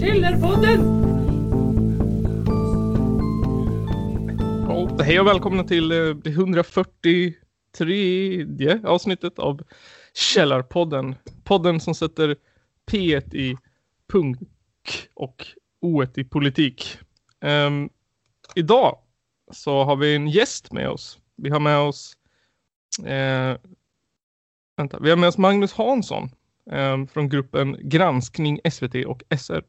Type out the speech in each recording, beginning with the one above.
Källarpodden! Hej och välkomna till eh, det 143 avsnittet av Källarpodden. Podden som sätter P i punk och O i politik. Um, idag så har vi en gäst med oss. Vi har med oss eh, vänta, vi har med oss Magnus Hansson eh, från gruppen Granskning SVT och SR.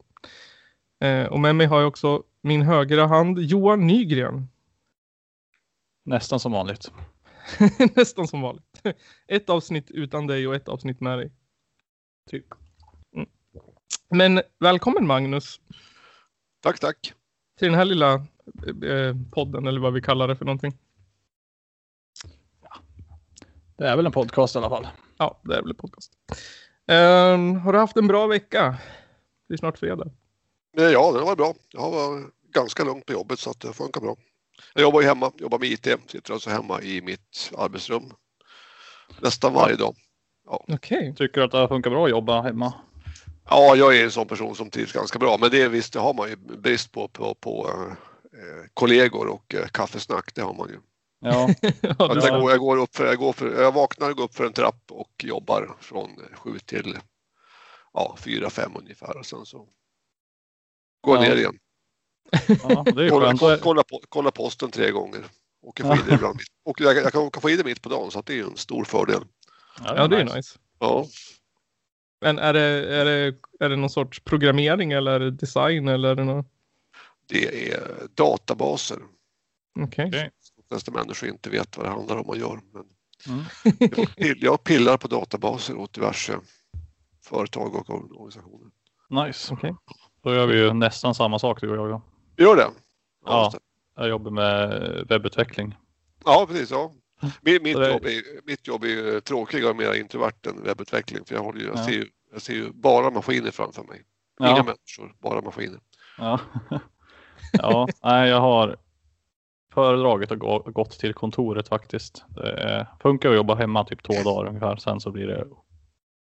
Eh, och med mig har jag också min högra hand Johan Nygren. Nästan som vanligt. Nästan som vanligt. Ett avsnitt utan dig och ett avsnitt med dig. Typ. Mm. Men välkommen Magnus Tack, tack. till den här lilla eh, podden eller vad vi kallar det för någonting. Det är väl en podcast i alla fall. Ja, det är väl en podcast. Ehm, har du haft en bra vecka? Det är snart fredag. Men Ja, det var bra. Jag var ganska lugnt på jobbet så att det funkar bra. Jag jobbar ju hemma, jobbar med IT, sitter alltså hemma i mitt arbetsrum nästan varje dag. Okej. Tycker du att det funkar bra att jobba hemma? Ja, jag är en sån person som trivs ganska bra, men det visst, det har man ju brist på, på, på eh, kollegor och eh, kaffesnack, det har man ju. Ja, Ja, Att jag, går, jag, går upp för, jag, går för, jag vaknar och går upp för en trapp och jobbar från sju till ja, fyra, fem ungefär och sen så går jag Ja. ner igen. ja det är ju Kolla, skönt. kolla, kolla, på, kolla posten tre gånger. Och jag får det ibland. mitt- Och jag, jag kan åka få in det mitt på dagen så att det är en stor fördel. Ja, det är nice. Ja, Men är det, är det, är det någon sorts programmering eller design eller är det något? det är databaser. Okej. Okej. Flesta människor inte vet vad det handlar om man gör. Men Mm. jag pillar på databaser åt diverse företag och organisationer. Nice. Okej. Då gör vi ju nästan samma sak du och jag. då. Gör det? Ja. Jag jobbar med webbutveckling. ja precis. Ja. Mitt, mitt, jobb är, mitt jobb är ju tråkigare och mer introvert än webbutveckling. För jag, håller ju, jag, Ja. ser ju, jag ser ju bara maskiner framför mig. Inga Ja. människor, bara maskiner. Ja. ja, nej, jag har föredragit och gå, gått till kontoret faktiskt. Det funkar att jobba hemma typ två dagar ungefär. Sen så blir det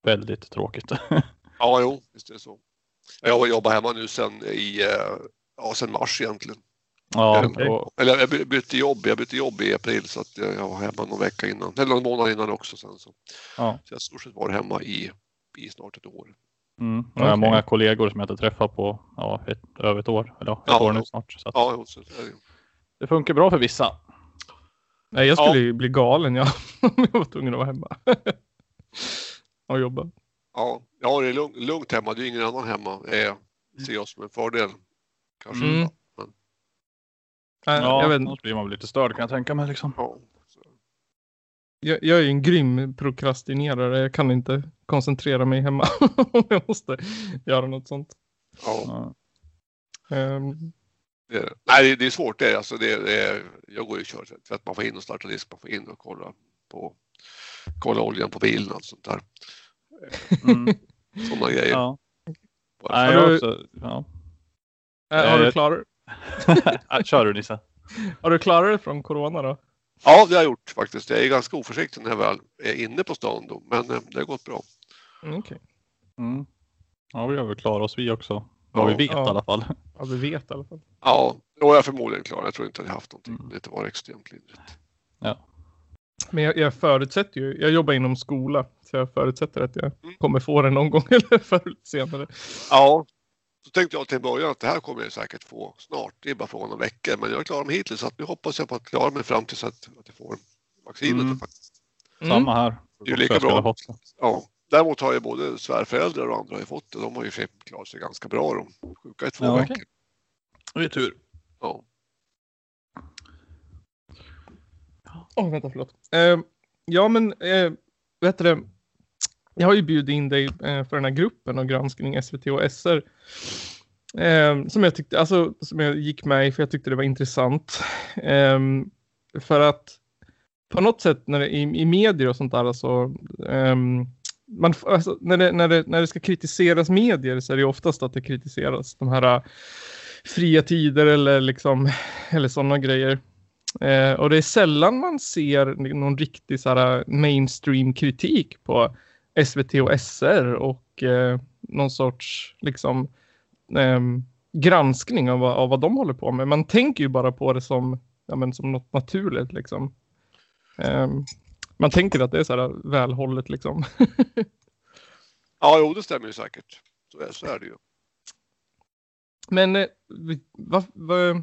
väldigt tråkigt. Ja, jo, visst är det så. Jag har jobbat hemma nu sedan i, eh, ja, sedan mars egentligen. ja, och, Eller jag by- bytte jobb, jag bytte jobb i april så att jag var hemma någon vecka innan, eller någon månad innan också sen så. ja. Så jag stort sett varit hemma i, i snart ett år. Mm. Jag har Okej. många kollegor som jag inte träffat på ja, ett, över ett år. Eller ett Ja, år nu snart. Så att Ja, så det funkar bra för vissa. Nej, jag Ja. skulle ju bli galen ja, om jag var tvungen att vara hemma. och jobba. ja, jag har det lugnt, lugnt hemma, det är ingen annan hemma. Det ser jag som en fördel. Kanske. Mm. Men, Nej, Ja, jag, vet, inte. blir man lite störd kan jag tänka mig. Liksom. ja. Så. jag, jag är ju en grym prokrastinerare. Jag kan inte koncentrera mig hemma om jag måste göra något sånt. Ja, Ja. Det, är- nej, det, det är svårt det. är- Alltså, det, det är, jag går ju och kör tvättmaskin och startar disk, man får in och kolla på kolla oljan på bilen och allt sånt där. Mm. Sådana grejer. Ja. Nej, Har jag du- också, ja. äh, har, du klarat, Kör du Nisse. har du klarat dig från corona då? Ja, det har jag gjort faktiskt. Jag är ganska oförsiktig när jag väl är inne på stan då, men eh, det har gått bra. Mm, Okej. Mm. Ja, vi har väl klarat oss vi också. Vad Ja. vi vet Ja. i alla fall. Ja, vi vet i alla fall. Ja, då är jag förmodligen klar. Jag tror inte att jag haft någonting. Mm. Det var extremt lindrigt. Men jag, jag förutsätter ju, jag jobbar inom skola, så jag förutsätter att jag Mm. kommer få det någon gång eller förr senare. Ja, så tänkte jag till början att det här kommer jag säkert få snart. Det är bara frågan om veckor, men jag har klarat mig hittills. Så att nu hoppas jag på att klara mig fram tills att, att jag får vaccinet. Mm. Faktiskt. Mm. Samma här. Det är ju lika bra. Ja. Däremot har ju både svärföräldrar och andra har ju fått det. De har ju klarat sig ganska bra. De sjuka i två Ja. veckor. Det är tur. Ja. Åh, vänta, förlåt. Eh, ja, men eh, vet du? Jag har ju bjudit in dig eh, för den här gruppen av granskning SVT och SR. Eh, som jag tyckte, alltså som jag gick med i för jag tyckte det var intressant. Eh, för att på något sätt när det, i, i medier och sånt där alltså, ehm, man, alltså när, det, när, det, när det ska kritiseras medier så är det oftast att det kritiseras de här äh, fria tider eller liksom eller sådana grejer. Eh, och det är sällan man ser någon riktig så här, äh, mainstream kritik på SVT och SR och eh, någon sorts liksom eh, granskning av, av vad de håller på med. Man tänker ju bara på det som, ja, men, som något naturligt liksom. Eh, man tänker att det är så här välhållet liksom. ja, jo, det stämmer ju säkert. Så är, så är det ju. Men eh, vad, vad,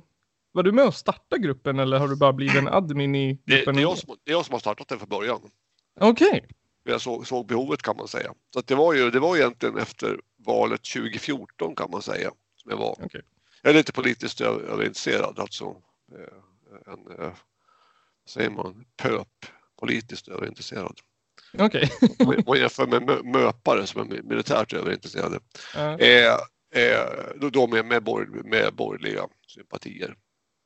var du med och starta gruppen eller har du bara blivit en admin i gruppen? Det, det, är, jag som, det är jag som har startat den från början. Okej. Okay. Jag såg, såg, behovet kan man säga. Så det, var ju, det var egentligen efter valet 2014 kan man säga. Som jag, var. Okay. jag är lite politiskt överintresserad, alltså eh, en, eh, säger man, pöp, politiskt överintresserad. Okej. Okay. Om man jämför med möpare som är militärt överintresserade. Uh. Eh, eh, då med, med, borg, med borgerliga sympatier.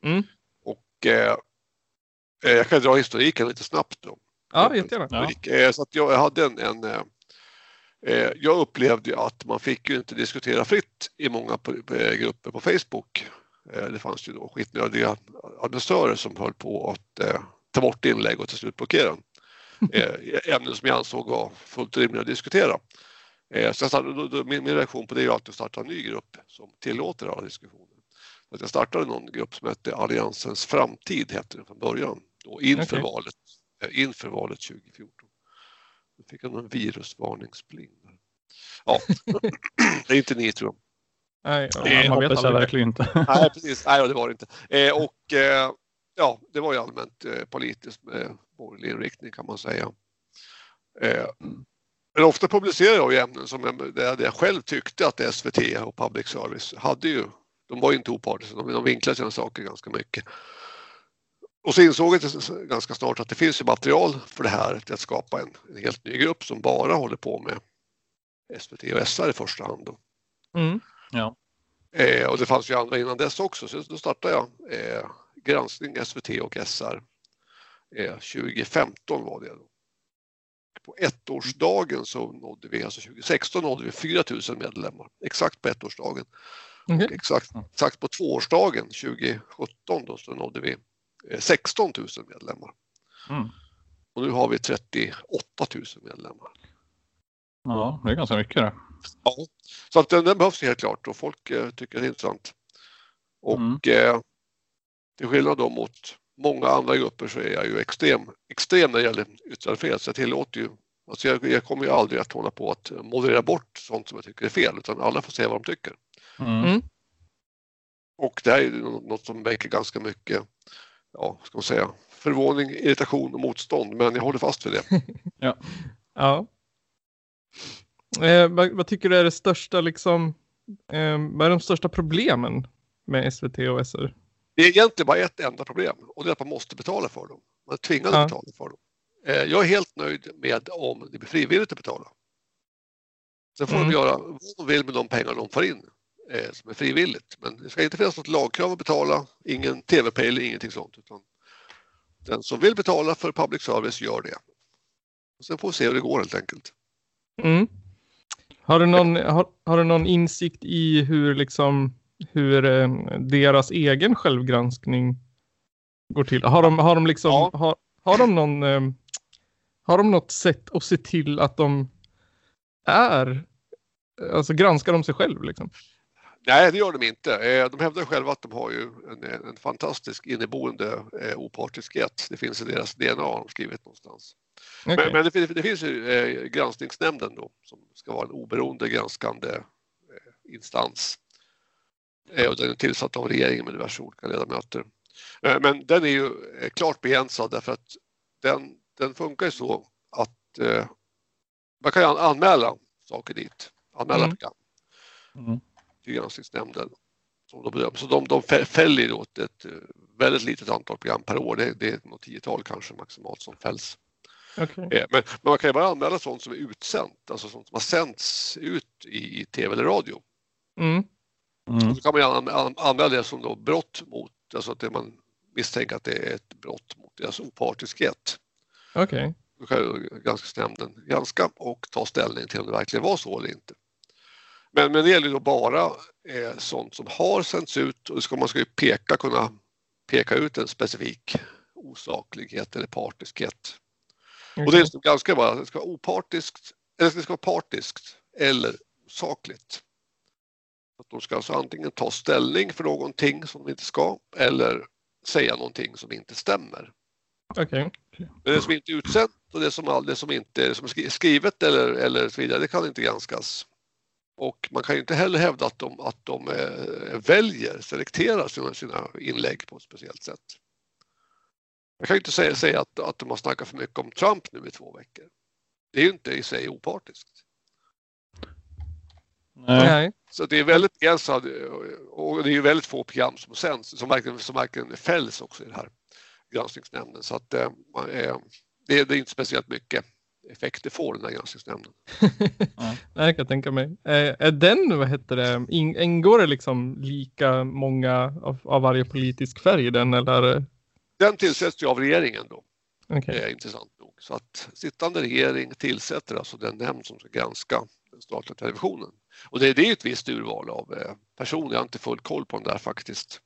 Mm. Och eh, eh, jag kan dra historiken lite snabbt då. Ja, jättegärna. Ja. Eh, så att jag hade en, en eh, eh, jag upplevde att man fick ju inte diskutera fritt i många grupper på Facebook. Det fanns ju då skitnödiga administratörer som höll på att ta bort inlägg och till slut blockera ämnen som jag ansåg var fullt rimliga att diskutera. Så startade, min, reaktion på det är att starta en ny grupp som tillåter alla diskussioner. Så jag startade någon grupp som hette Alliansens framtid, hette den från början, då inför, okay. valet, eh, inför valet 2014. Då fick jag en virusvarningspling. Ja, det är inte ni tror jag. Nej, det hoppas jag verkligen inte. Nej, precis. Nej, det var det inte. Eh, och eh, ja, det var ju allmänt eh, politiskt med borgerlig inriktning kan man säga. Eh, men ofta publicerar jag ju ämnen som jag, där jag själv tyckte att SVT och public service hade ju de var ju inte opartiska, de, de vinklade sina saker ganska mycket. Och så insåg jag ganska snart att det finns ju material för det här till att skapa en, en helt ny grupp som bara håller på med SVT och SR i första hand. Mm. Ja. Eh, och det fanns ju andra innan dess också, så då startade jag eh, granskning SVT och SR. Eh, 2015 var det. Då. På ettårsdagen så nådde vi, alltså 2016 nådde vi 4 000 medlemmar, exakt på ettårsdagen. Mm. Exakt, exakt på tvåårsdagen 2017 då, så nådde vi 16 eh, 000 medlemmar. Mm. Och nu har vi 38 000 medlemmar. Ja, det är ganska mycket det. Ja, så att den, den behövs helt klart och folk eh, tycker det är intressant. Och mm. eh, till skillnad då mot många andra grupper så är jag ju extrem, extrem när det gäller yttrandefrihet så jag tillåter ju Alltså jag, jag kommer ju aldrig att hålla på att moderera bort sånt som jag tycker är fel utan alla får säga vad de tycker. Mm. mm. Och det här är något som väcker ganska mycket, ja, ska man säga, förvåning, irritation och motstånd, men jag håller fast vid det. ja. ja. Eh, vad, vad, tycker du är det största, liksom, eh, vad är de största problemen med SVT och SR? Det är egentligen bara ett enda problem och det är att man måste betala för dem. Man är tvingad ja. att betala för dem. Eh, jag är helt nöjd med om det blir frivilligt att betala. Sen får mm. de göra vad de vill med de pengar de får in eh, som är frivilligt. Men det ska inte finnas något lagkrav att betala, ingen tv-pay eller ingenting sånt. Utan den som vill betala för public service gör det. Sen får vi se hur det går helt enkelt. Mm. Har, du någon, har, har, du någon insikt i hur, liksom, hur eh, deras egen självgranskning går till? Har de, har de, liksom, ja. har, har de någon eh, har de något sätt att se till att de är, alltså granskar de sig själv liksom? Nej, det gör de inte. Eh, de hävdar själva att de har ju en, en fantastisk inneboende opartiskhet. Det finns i deras DNA har de skrivit någonstans. Okay. Men, men det, finns, det, finns ju eh, granskningsnämnden då som ska vara en oberoende granskande eh, instans. Eh, och den är tillsatt av regeringen med diverse olika ledamöter. Eh, men den är ju eh, klart begränsad därför att den, den funkar ju så att man kan anmäla saker dit, anmäla mm. program. Mm till granskningsnämnden. Så de, de fäller åt ett väldigt litet antal program per år. Det, det är något tiotal kanske maximalt som fälls. Okay. Men, men, man kan ju bara anmäla sånt som är utsänt, alltså sånt som har sänts ut i, i tv eller radio. Mm. Mm. Så kan man an, an, anmäla det som då brott mot, alltså att man misstänker att det är ett brott mot deras opartiskhet. Okej. Okay. Då kan granskningsnämnden granska och ta ställning till om det verkligen var så eller inte. Men, men det gäller då bara eh, sånt som har sänts ut och ska, man ska ju peka, kunna peka ut en specifik osaklighet eller partiskhet. Okay. Och det är ganska bara, det ska vara opartiskt, eller det ska vara partiskt eller osakligt. Att de ska alltså antingen ta ställning för någonting som de inte ska eller säga någonting som inte stämmer. Okay. Men det som inte är utsänt och det som, det som inte är skrivet eller, eller så vidare, det kan inte granskas. Och man kan ju inte heller hävda att de, att de eh, väljer, selekterar sina, sina inlägg på ett speciellt sätt. Jag kan ju inte säga, säga att, att de har snackat för mycket om Trump nu i två veckor. Det är ju inte i sig opartiskt. Nej. Så det är väldigt begränsat och det är väldigt få program som sänds som verkligen, som verkligen fälls också i den här granskningsnämnden. Så att eh, det, är, det är inte speciellt mycket effekt det får den här granskningsnämnden. Nej, jag kan tänka mig. Är, är den, vad heter det, ingår det liksom lika många av, av varje politisk färg i den eller? Den tillsätts ju av regeringen då. Okay. Det är intressant nog. Så att sittande regering tillsätter alltså den nämnd som ska granska den statliga televisionen. Och det, det är ett visst urval av eh, personer, jag har inte full koll på den där faktiskt.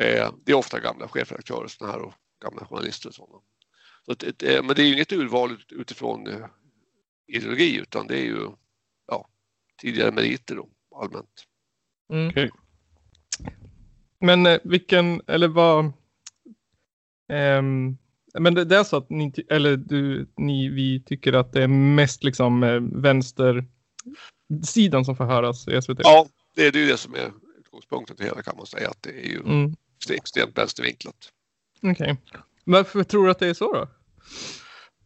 Eh, det är ofta gamla chefredaktörer såna här och gamla journalister och sådana. Så att, eh, men det är ju inget urval utifrån ideologi utan det är ju ja, tidigare meriter då, allmänt. Mm. Okay. Men vilken, eller vad, ehm, men det, det, är så att ni, eller du, ni, vi tycker att det är mest liksom eh, vänstersidan som får höras i SVT? Ja, det är ju det som är utgångspunkten till hela kan man säga att det är ju mm. extremt vänstervinklat. Okej. Okay. Varför tror du att det är så då?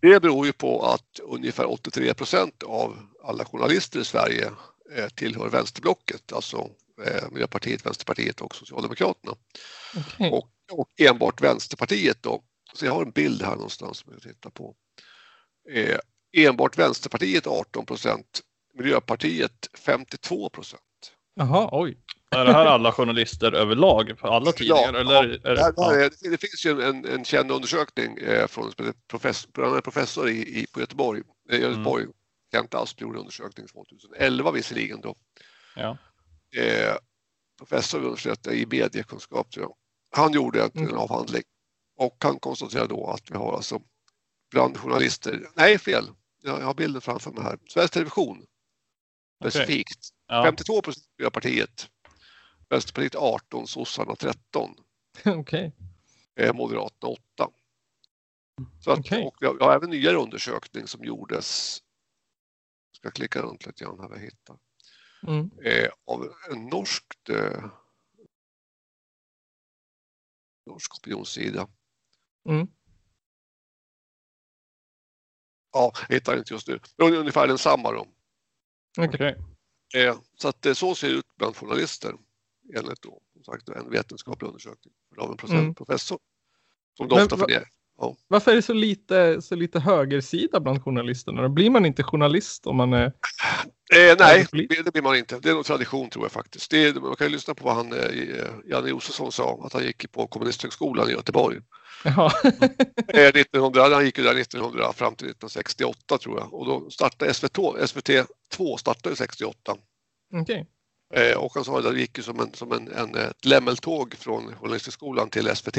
Det beror ju på att ungefär 83 procent av alla journalister i Sverige eh, tillhör vänsterblocket, alltså eh, Miljöpartiet, Vänsterpartiet och Socialdemokraterna. Okay. Och, och, enbart Vänsterpartiet då, så jag har en bild här någonstans som jag tittar på. Eh, enbart Vänsterpartiet 18 procent, Miljöpartiet 52 procent. Jaha, oj. Är det här alla journalister överlag på alla tidningar? Ja, eller? Ja, det, här, det, det, finns ju en, en känd undersökning eh, från en professor, professor i, i, på Göteborg, eh, Göteborg mm. Kent Asp gjorde undersökning 2011 visserligen då. Ja. Eh, professor vid universitetet i mediekunskap tror jag. Han gjorde en, mm. en avhandling och han konstaterade då att vi har alltså bland journalister, nej fel, jag, jag har bilden framför mig här, Sveriges Television specifikt. Okay. Ja. 52 procent Miljöpartiet, Vänsterpartiet 18, sossarna 13. Okej. Okay. Moderaterna 8. Så att, okay. och vi har, även nyare undersökning som gjordes, jag ska klicka runt lite grann här jag hittar, mm. eh, av en norsk eh, norsk opinionssida. Mm. Ja, jag hittar inte just nu. Ungefär densamma då. Okay. Eh, så att det så ser det ut bland journalister enligt då, som sagt, en vetenskaplig undersökning av en mm. professor. Som de ofta fungerar. Ja. Varför är det så lite, så lite högersida bland journalisterna? Blir man inte journalist om man är... Eh, nej, det blir man inte. Det är nog tradition tror jag faktiskt. Det är, man kan ju lyssna på vad han, eh, Janne Josefsson sa, att han gick på Kommunisthögskolan i Göteborg. Eh, 1900, han gick ju där 1900 fram till 1968 tror jag. Och då startade SVT, SVT 2 startade 68. Okay. Eh, och han sa att det gick ju som, en, som en, en, ett lämmeltåg från Journalisthögskolan till SVT.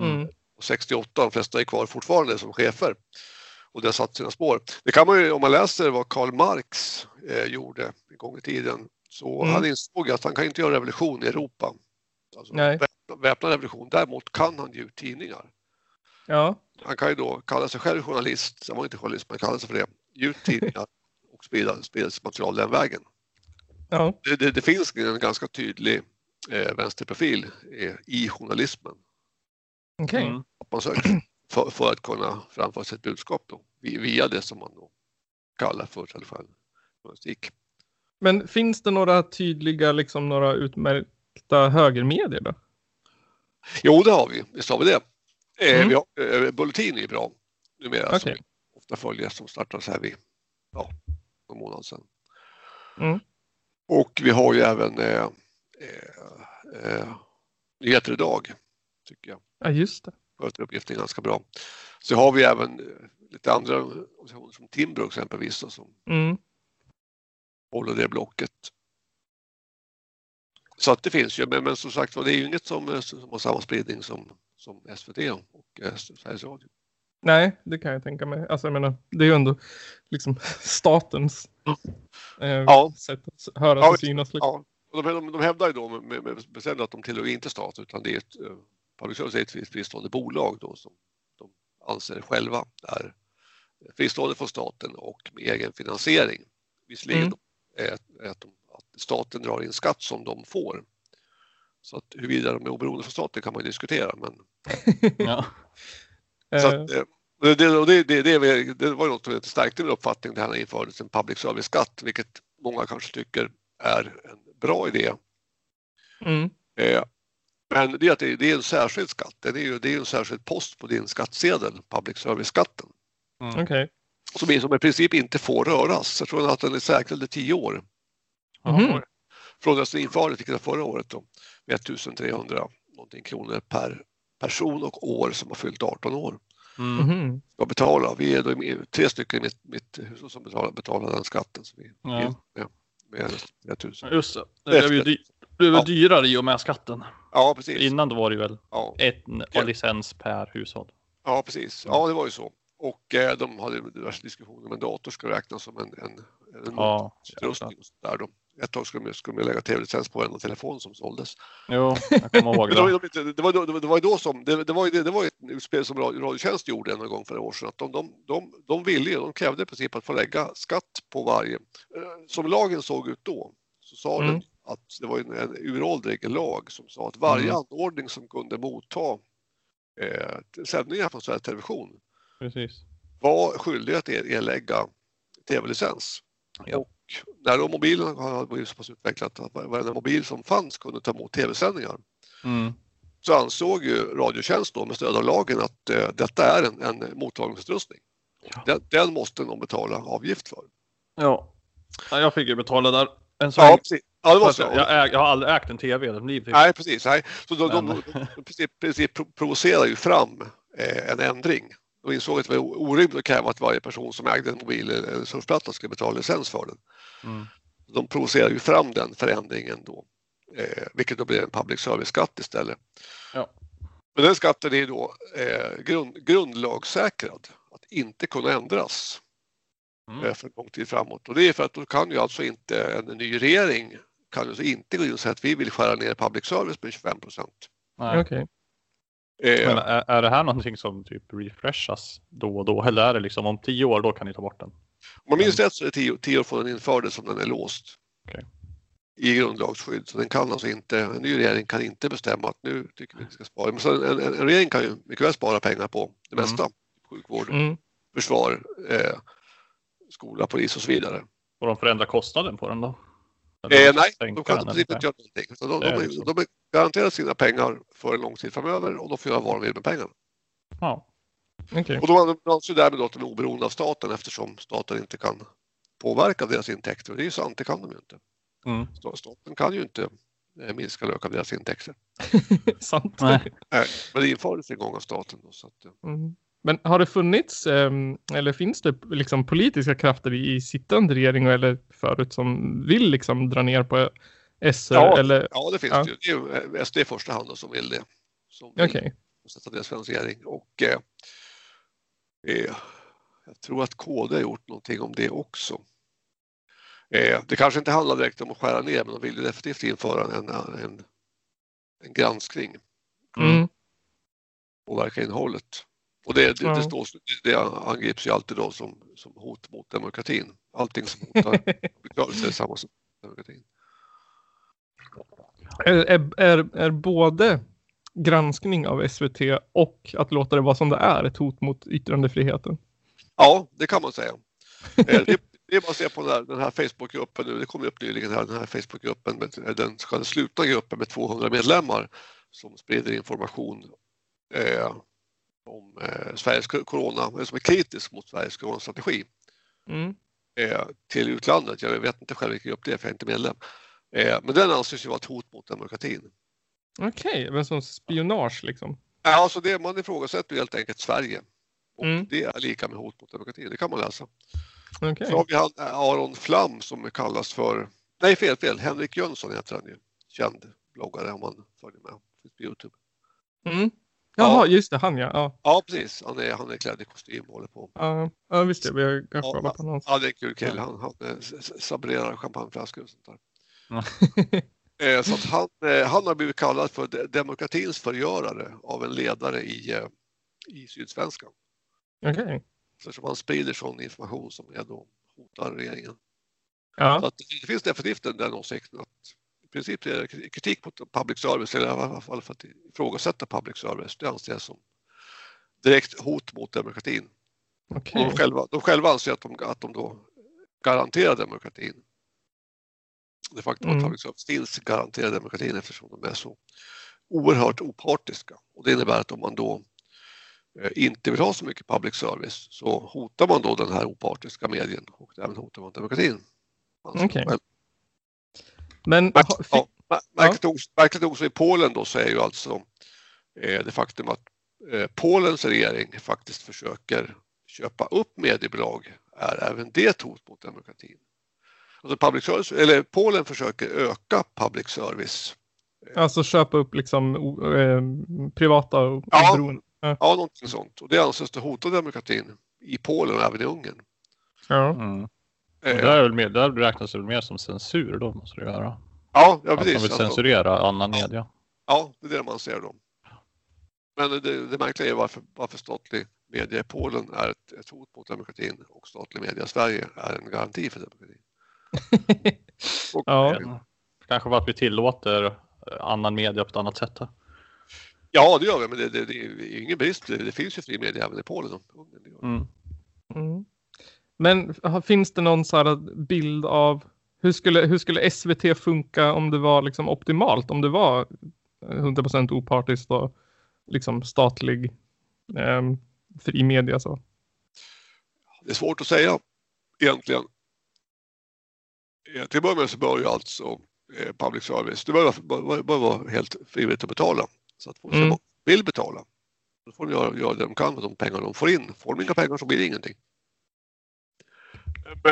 Mm. Och 68, de flesta är kvar fortfarande som chefer. Och det har satt sina spår. Det kan man ju, om man läser vad Karl Marx eh, gjorde en gång i tiden, så mm. han insåg att han kan inte göra revolution i Europa. Alltså, Nej. Väpnad revolution. Däremot kan han ge ut tidningar. Ja. Han kan ju då kalla sig själv journalist, han var inte journalist, men kallade sig för det, ge ut tidningar och sprida, sprida material den vägen. Ja. Det, det, det, finns en ganska tydlig eh, vänsterprofil eh, i journalismen. Okej. Okay. Mm. För, för, att kunna framföra sitt budskap då, via det som man då kallar för traditionell journalistik. Men finns det några tydliga, liksom några utmärkta högermedier då? Jo, det har vi. Visst har vi det. Eh, mm. vi har, eh, Bulletin är bra numera okay. som ofta följer som startade så här vid ja, någon månad sedan. Mm. Och vi har ju även eh, eh, eh, Nyheter idag, tycker jag. Ja, just det. Sköter uppgiften ganska bra. Så har vi även lite andra organisationer som Timbro exempelvis då, som mm. håller det blocket. Så att det finns ju, men, men som sagt det är ju inget som, som har samma spridning som, som SVT och eh, Sveriges Radio. Nej, det kan jag tänka mig. Alltså jag menar, det är ju ändå liksom statens eh, Ja. sätt att höras Ja, och synas. Liksom. Ja, och de, de, de hävdar ju då med, med, med bestämdhet att de tillhör inte staten utan det är ett, eh, public service är ett fristående bolag då som de anser själva är fristående från staten och med egen finansiering. Visserligen Mm. är, är att, de, att staten drar in skatt som de får. Så att huruvida de är oberoende från staten kan man ju diskutera men Ja. Så att, eh, det, det, det, det, var något som stärkte min uppfattning det här när det infördes en public service-skatt, vilket många kanske tycker är en bra idé. mm, Eh, men det är att det, är en särskild skatt, det är ju det är en särskild post på din skattsedel, public service-skatten, Mm. Okej. som, som i princip inte får röras. Jag tror att den är säkrad i tio år Mhm. från infördes, vilket var förra året, då, med 1300 någonting kronor per person och år som har fyllt 18 år. Mm. Mm. Mhm. ska betala. Vi är då tre stycken i mitt, mitt hushåll som betalar, betalar den skatten. Så vi Ja. är med, med 3000. Just det. Det blev ju dy- det blev Ja. dyrare i och med skatten. Ja, precis. Innan då var det ju väl Ja, en Ja. licens per hushåll. ja, precis. Ja, det var ju så. Och eh, de hade diverse diskussioner om en dator ska räknas som en, en, en Ja, utrustning. Och så där då. Ett tag skulle de, skulle de lägga tv-licens på varenda telefon som såldes. Jo, jag kommer ihåg då, det. de, det, var det var ju då som, det, det var det, det var ett utspel som Radio- Radiotjänst gjorde en gång för några år sedan. Att de, de, de, de ville ju, de krävde i princip att få lägga skatt på varje. eh, Som lagen såg ut då så sa Mm. den att det var en, en uråldrig lag som sa att varje Mm. anordning som kunde motta eh, sändningar från Sveriges Television Precis. var skyldig att er- erlägga tv-licens. Ja. Och när då mobilen blivit så pass utvecklat att varenda mobil som fanns kunde ta emot tv-sändningar Mm. så ansåg ju Radiotjänst då med stöd av lagen att eh, detta är en, en mottagningsutrustning. Ja. Den, den måste de betala avgift för. Ja. Ja, Jag fick ju betala där en sväng. Ja, precis. Ja, det var så. jag, jag, äg, jag har aldrig ägt en tv i hela mitt. Typ. Nej, precis. Nej. Så de, de, Men- de, de, precis pro- provocerar ju fram eh, en ändring. De insåg att det var orimligt att kräva att varje person som ägde en mobil eller surfplatta skulle betala licens för den. Mm. De provocerar ju fram den förändringen då, eh, vilket då blir en public service-skatt istället. Ja. Men den skatten är då eh, grund, grundlagssäkrad, att inte kunna ändras Mm. eh, för lång tid framåt. Och det är för att då kan ju alltså inte en ny regering kan ju alltså inte gå in och säga att vi vill skära ner public service med 25 procent. Nej. Eh, Men är, är det här någonting som typ refreshas då och då? Eller är det liksom om tio år då kan ni ta bort den? om man minns rätt så är det tio, tio år från den infördes som den är låst. Okej. I grundlagsskydd, så den kan alltså inte, en ny regering kan inte bestämma att nu tycker vi att vi ska spara. Men så en, en, en regering kan ju mycket väl spara pengar på det Mm. mesta. Sjukvård, Mm. försvar, eh, skola, polis och så vidare. Får de förändra kostnaden på den då? Eh, nej, de kan inte göra någonting. Utan de, Det är de, liksom- de, de är garanterat sina pengar för en lång tid framöver och de får göra vad de vill med pengarna. Ja. Okej. Och de anser därmed att de är oberoende av staten eftersom staten inte kan påverka deras intäkter. Och det är ju sant, det kan de ju inte. Mm. Sta- Staten kan ju inte eh, minska eller öka deras intäkter. Sant. Nej. Nej, men det infördes en gång av staten. Då, så att, eh, Mm. Men har det funnits, ehm, eller finns det liksom politiska krafter i, sittande regering eller förut som vill liksom dra ner på SR? Ja. Eller, ja, det finns Ja. det ju. Det är ju eh, SD i första hand som vill det. Som vill okej. sätta deras finansiering. Och eh, eh, jag tror att KD har gjort någonting om det också. Eh, det kanske inte handlar direkt om att skära ner, men de vill ju definitivt införa en, en, en granskning Mm. påverka innehållet. Och det, det, det, står, det angrips ju alltid då som, som hot mot demokratin. Allting som hotar rörelse är samma som demokratin. Är, är, är, både granskning av SVT och att låta det vara som det är ett hot mot yttrandefriheten? Ja, det kan man säga. Eh, det, det är bara att se på den här, den här Facebookgruppen nu. Det kom upp nyligen här, den här Facebookgruppen, med, den så kallade slutna gruppen med 200 medlemmar som sprider information eh, om eh, Sveriges corona, som är kritisk mot Sveriges coronastrategi. Mm. eh, till utlandet. Jag vet inte själv vilken grupp det är för jag är inte medlem. Eh, men den anses ju vara ett hot mot demokratin. Okej, men som spionage liksom? Ja, alltså det, man ifrågasätter helt enkelt Sverige. Och Mm. det är lika med hot mot demokratin, det kan man läsa. Okej. Så har vi han Aron Flam som kallas för, nej fel, fel, Henrik Jönsson heter han ju. Känd bloggare om man följer med på Youtube. Mm. Jaha, just det, han ja. Ja, Ja, precis. Han är, han är klädd i kostym och håller på. ja, ja visst det. Vi har Ja, kollat på någon. Ja, det är en kul kille. Han, han eh, sabrerar champagneflaskor och sånt där. Eh, Så att han, eh, han har blivit kallad för de- demokratins förgörare av en ledare i, i Sydsvenskan. Okej. Eftersom han sprider sån information som är då hotar regeringen. Så Ja. att det finns definitivt den, den åsikten att princip kritik mot public service, eller i alla fall för att ifrågasätta public service, det anses som direkt hot mot demokratin. Okej. de, själva, de själva anser att de, att de då garanterar demokratin. Det faktum Mm. att public service finns garanterar demokratin eftersom de är så oerhört opartiska. Och det innebär att om man då eh, inte vill ha så mycket public service så hotar man då den här opartiska medien och därmed hotar man demokratin. Anser de Okej. själva. Men Märk- ha, fi- Ja, mär- märkligt nog- märkligt nog så i Polen då så är ju alltså eh, det faktum att eh, Polens regering faktiskt försöker köpa upp mediebolag är även det ett hot mot demokratin. Alltså public service, eller Polen försöker öka public service. alltså köpa upp liksom o, eh, privata och Ja. oberoende. Ja. Ja, någonting sånt. Och det anses det hota demokratin i Polen och även i Ungern. Ja. Mm. Och Eh, det, är väl mer, det räknas väl mer som censur då måste det göra. ja, ja, Att de precis. vill Alltså, censurera annan media. ja, det är det man ser då. Men det, det märkliga är varför, varför statlig media i Polen är ett, ett hot mot demokratin och statlig media i Sverige är en garanti för demokratin. Och, Ja. eh, Kanske för att vi tillåter eh, annan media på ett annat sätt. då. ja, det gör vi, men det, det, det är ju ingen brist. Det, det finns ju fri media även i Polen. Det det. Mm. Mm. Men finns det någon så här bild av hur skulle, hur skulle SVT funka om det var liksom optimalt? Om det var 100% opartiskt och liksom statlig ehm, fri media så? Det är svårt att säga egentligen. Eh, Till att börja med så bör ju alltså eh, public service, det bör, bör, bör vara helt frivilligt att betala. Så att folk Mm. vill betala, då får de göra, göra det de kan med de pengar de får in. Får de inga pengar så blir det ingenting.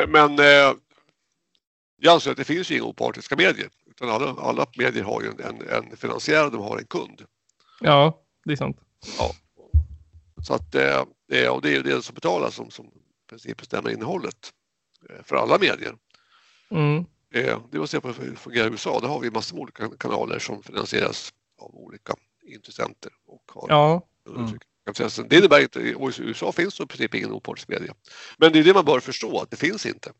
Men, eh, jag anser att det finns ju inga opartiska medier. Utan alla, alla medier har ju en, en, en finansiär de har en kund. Ja, det är sant. Så att eh, det, och det är ju det som betalas som, som i princip bestämmer innehållet eh, för alla medier. Mm. Det var se på hur det fungerar i USA. Där har vi massor med olika kanaler som finansieras av olika intressenter. Och har Ja, Mm. Intressen. Det innebär inte, i USA finns det i princip ingen opartisk media. Men det är det man bör förstå, att det finns inte.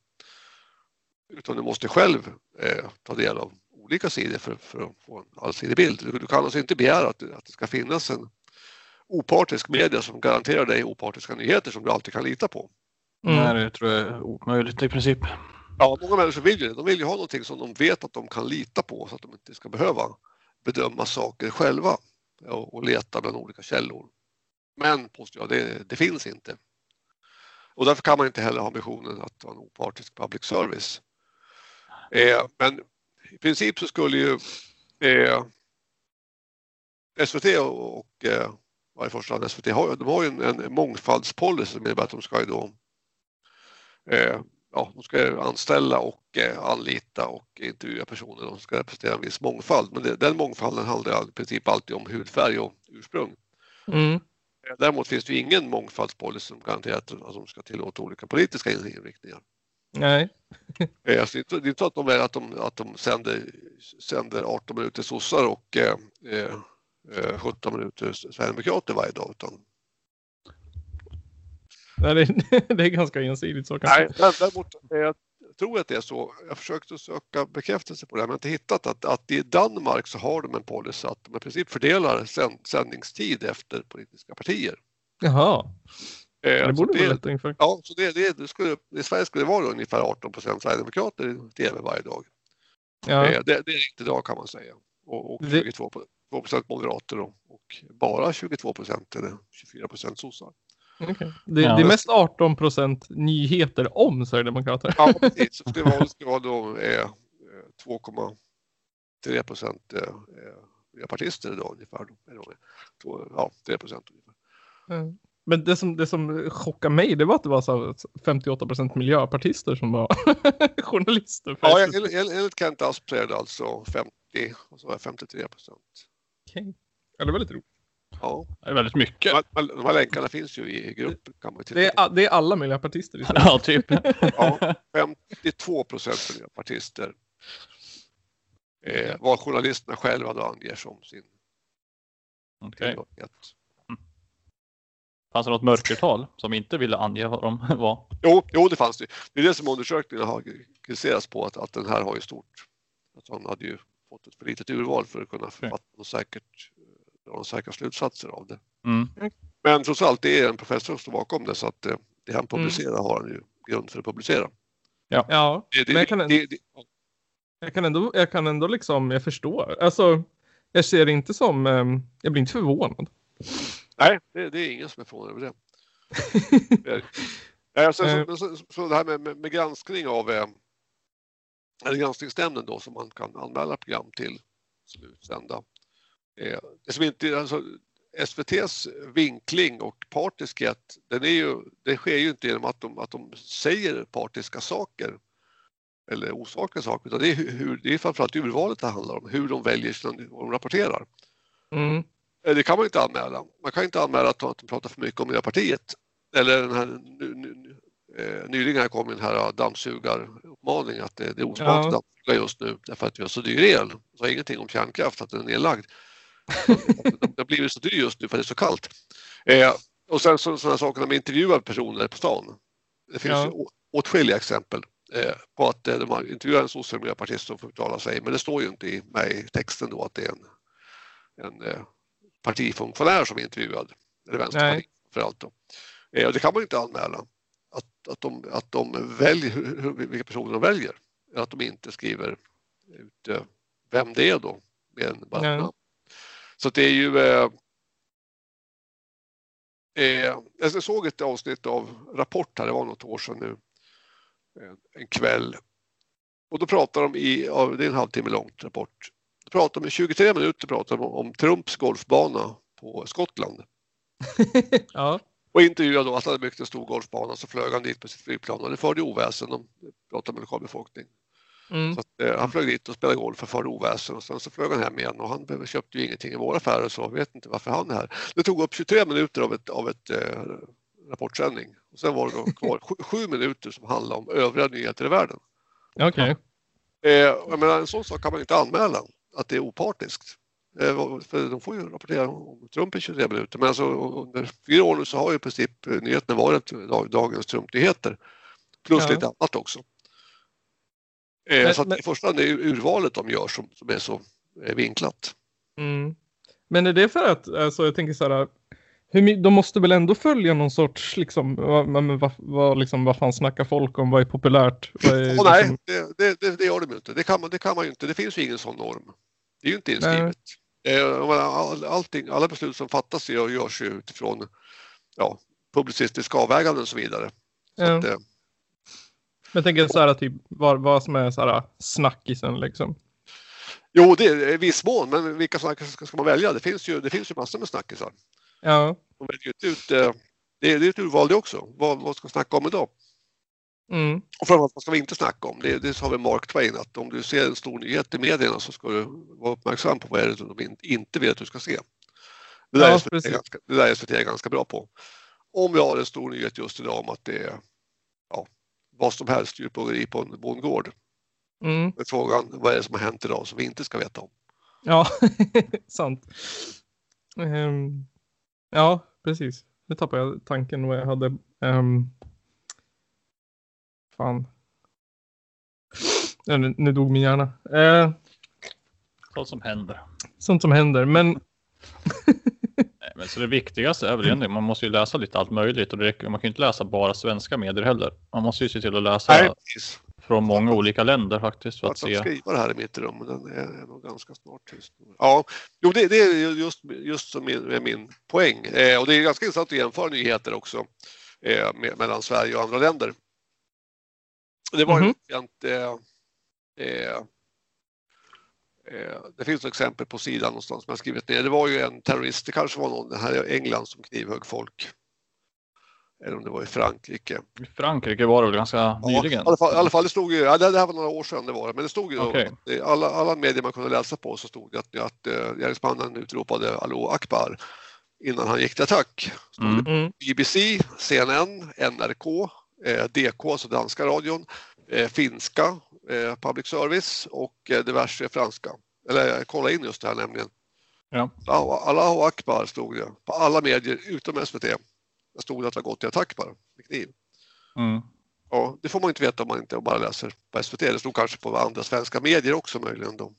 Utan du måste själv eh, ta del av olika sidor för, för att få en allsidig bild. Du, du kan alltså inte begära att, det- att det ska finnas en opartisk media som garanterar dig opartiska nyheter som du alltid kan lita på. mm. Nej, det tror jag är omöjligt i princip. Ja, många människor vill ju det. De vill ju ha någonting som de vet att de kan lita på så att de inte ska behöva bedöma saker själva och, och leta bland olika källor. Men påstår jag, det, det finns inte. Och därför kan man inte heller ha ambitionen att ha en opartisk public service. Eh, men i princip så skulle ju eh, SVT och, och eh, vad i första hand SVT har, de har ju en, en mångfaldspolicy som innebär att de ska ju då eh, ja, de ska anställa och eh, anlita och intervjua personer. De ska representera en viss mångfald. Men det, den mångfalden handlar i princip alltid om hudfärg och ursprung. Mm. Eh, Däremot finns det ju ingen mångfaldspolicy som garanterar att, att de ska tillåta olika politiska inriktningar. Nej. Eh, alltså, det är inte- är så att de, är, att de, att de sänder, sänder 18 minuter sossar och eh, eh, eh, 17 minuter sverigedemokrater varje dag. Utan, Nej, det, det är ganska ensidigt så kanske. nej, dä- däremot eh, tror att det är så. Jag försökte söka bekräftelse på det men jag har inte hittat att, att i Danmark så har de en policy att de i princip fördelar sänd, sändningstid efter politiska partier. Jaha, Eh, det så borde det- vara lätt ungefär. Ja, så det, det, det skulle, i Sverige skulle det vara ungefär 18 procent Sverigedemokrater i tv varje dag. Ja. Eh, Det, det är inte idag kan man säga. Och, och Det- 22 procent moderater och, och bara 22 procent eller 24 procent sossar. Okej. Det, Ja. det är mest 18 procent nyheter om Sverigedemokrater. Ja, precis. Så det var, det ska vara då eh, eh, 2,3 procent eh, eh, miljöpartister idag ungefär. Då. Ja, 3 procent ungefär. Mm. Men det som, det som chockade mig det var att det var så här 58 procent miljöpartister som var journalister. Ja, enligt, enligt Kent Asp så är det alltså 50, och så är det 53 procent. Okej. Ja, det var lite roligt. Ja, Det är väldigt mycket. de här, de länkarna finns ju i gruppen. Kan man titta Det är, det är alla miljöpartister i Sverige. Ja, typ. Ja, 52 procent miljöpartister. Eh, vad journalisterna själva då anger som sin Okej. tillhörighet. Fanns det något mörkertal som inte ville ange vad de var? Jo, jo, det fanns det. Det är det som undersökningen har kritiserats på, att, att den här har ju stort. Att han hade ju fått ett för litet urval för att kunna författa något säkert, dra några säkra slutsatser av det. Mm. Men trots allt, det är en professor som står bakom det så att eh, det han publicerar har han ju grund för att publicera. Ja, Det, det, men jag kan, det, det, jag kan ändå, jag kan ändå liksom, jag förstår. Alltså, jag ser det inte som, ehm, jag blir inte förvånad. nej, det, det är ingen som är förvånad över det. Det är- Nej, så, Eh. så, så, det här med, med, med granskning av eh, eller granskningsnämnden då som man kan anmäla program till som utsända. Eh, det som inte, alltså, SVTs vinkling och partiskhet, den är ju, det sker ju inte genom att de, att de säger partiska saker eller osakliga saker, utan det är, hur- det är framförallt urvalet det handlar om, hur de väljer sina, vad de rapporterar. Mm. Eh, Det kan man inte anmäla. Man kan inte anmäla att de pratar för mycket om Miljöpartiet. Eller den här eh, nyligen här kom den här dammsugaruppmaningen att det, det är osmakligt Ja. att dammsuga just nu därför att vi har så dyr el. Så ingenting om kärnkraft, att den är nedlagd. Den har blivit så dyr just nu för det är så kallt. Eh, och sen så, sådana saker när man intervjuar personer på stan. Det finns Ja. å- åtskilliga exempel eh, på att eh, de har intervjuat en sosse miljöpartist som får uttala sig, men det står ju inte i, med i texten då att det är en, en eh, partifunktionär som är intervjuad, eller Vänsterpartiet framförallt. Eh, och det kan man inte anmäla, att, att, de, att de väljer hur, vilka personer de väljer. Att de inte skriver ut eh, vem det är då, med en bara namn. Så att det är ju eh, eh, jag såg ett avsnitt av Rapport här, det var något år sedan nu, en, en kväll. Och då pratar de i, det är en halvtimme långt rapport, då pratar de i 23 minuter pratar de om, om Trumps golfbana på Skottland. ja. Och intervjuade då att han hade byggt en stor golfbana så flög han dit med sitt flygplan och det förde oväsen. De pratade med lokalbefolkning. Mm. Så att, eh, han flög dit och spelade golf och förde oväsen och sen så flög han hem igen och han köpte ju ingenting i våra affärer så jag vet inte varför han är här. Det tog upp 23 minuter av ett, av ett eh, rapportsändning. Och sen var det då kvar sju, sju minuter som handlade om övriga nyheter i världen. Okej. Eh, jag menar, en sån sak kan man inte anmäla, att det är opartiskt. Eh, för de får ju rapportera om Trump i 23 minuter. Men alltså, under fyra år nu så har ju i princip eh, nyheterna varit dag, dagens Trump-nyheter. Plus Ja. lite annat också. Eh, Men- så men- i första hand är det urvalet de gör som, som är så eh, vinklat. Mm. Men är det för att, alltså jag tänker så här, hur, de måste väl ändå följa någon sorts, liksom, vad, vad, vad, liksom, vad fan snackar folk om, vad är populärt? Vad är, nej, liksom, det, det, det, det gör de inte. Det kan, man, det kan man ju inte. Det finns ju ingen sån norm. Det är ju inte inskrivet. Eh, all, allting, alla beslut som fattas gör- görs ju utifrån ja, publicistiska avväganden och så vidare. Så Ja. att, Men jag tänker så här, typ, vad, vad som är så här snackisen liksom. Jo, det är viss mån, men vilka snackisar ska, ska man välja? Det finns ju, det finns ju massor med snackisar. Ja. De väljer ut, eh, det, är, det är ett urval det också. Vad, vad ska man snacka om idag? Mm. Och framförallt vad ska vi inte snacka om? Det, det har vi Mark Twain att om du ser en stor nyhet i medierna så ska du vara uppmärksam på vad är det som de in- inte vill att du ska se. Det där, Ja, är SVT precis. ganska, det där är SVT ganska bra på. Om vi har en stor nyhet just idag om att det är ja, vad som helst djurplågeri på en bondgård. Mm. Frågan vad är det som har hänt idag som vi inte ska veta om? Ja, sant. Ehm, ja, precis. Nu tappade jag tanken vad jag hade. Um, fan. Ja, nu, nu dog min hjärna. Eh, Sånt som händer. sånt som händer. Men Men så det viktigaste är väl egentligen, man måste ju läsa lite allt möjligt och det räcker, man kan ju inte läsa bara svenska medier heller. Man måste ju se till att läsa Nej, från många olika länder faktiskt för Jag att se. skriva det här i mitt rum, men den är, är nog ganska snart tyst. Ja, jo, det, det är ju just, just som min, är min poäng. Eh, och det är ganska intressant att jämföra nyheter också eh, med, mellan Sverige och andra länder. Det var ju Mhm. känt, eh, eh, eh, det finns ett exempel på sidan någonstans som jag skrivit ner. Det var ju en terrorist, det kanske var någon här i England som knivhögg folk. Eller om det var i Frankrike. I Frankrike var det väl ganska Ja, nyligen? I alla fall, i alla fall det stod ju, ja, det här var några år sedan det var men det stod ju att det- alla, alla medier man kunde läsa på så stod det att, att uh, gärningsmannen utropade Allahu Akbar innan han gick till attack. Stod Mm. det. BBC, CNN, NRK, eh, DK, alltså danska radion, eh, finska, eh, public service och eh, diverse franska. Eller jag kollade in just det här nämligen. Ja. Allahu Akbar stod det på alla medier utom SVT. Där stod det att det har gått till attack bara med kniv. Mm. Ja, det får man inte veta om man inte bara läser på SVT. Det stod kanske på andra svenska medier också möjligen då.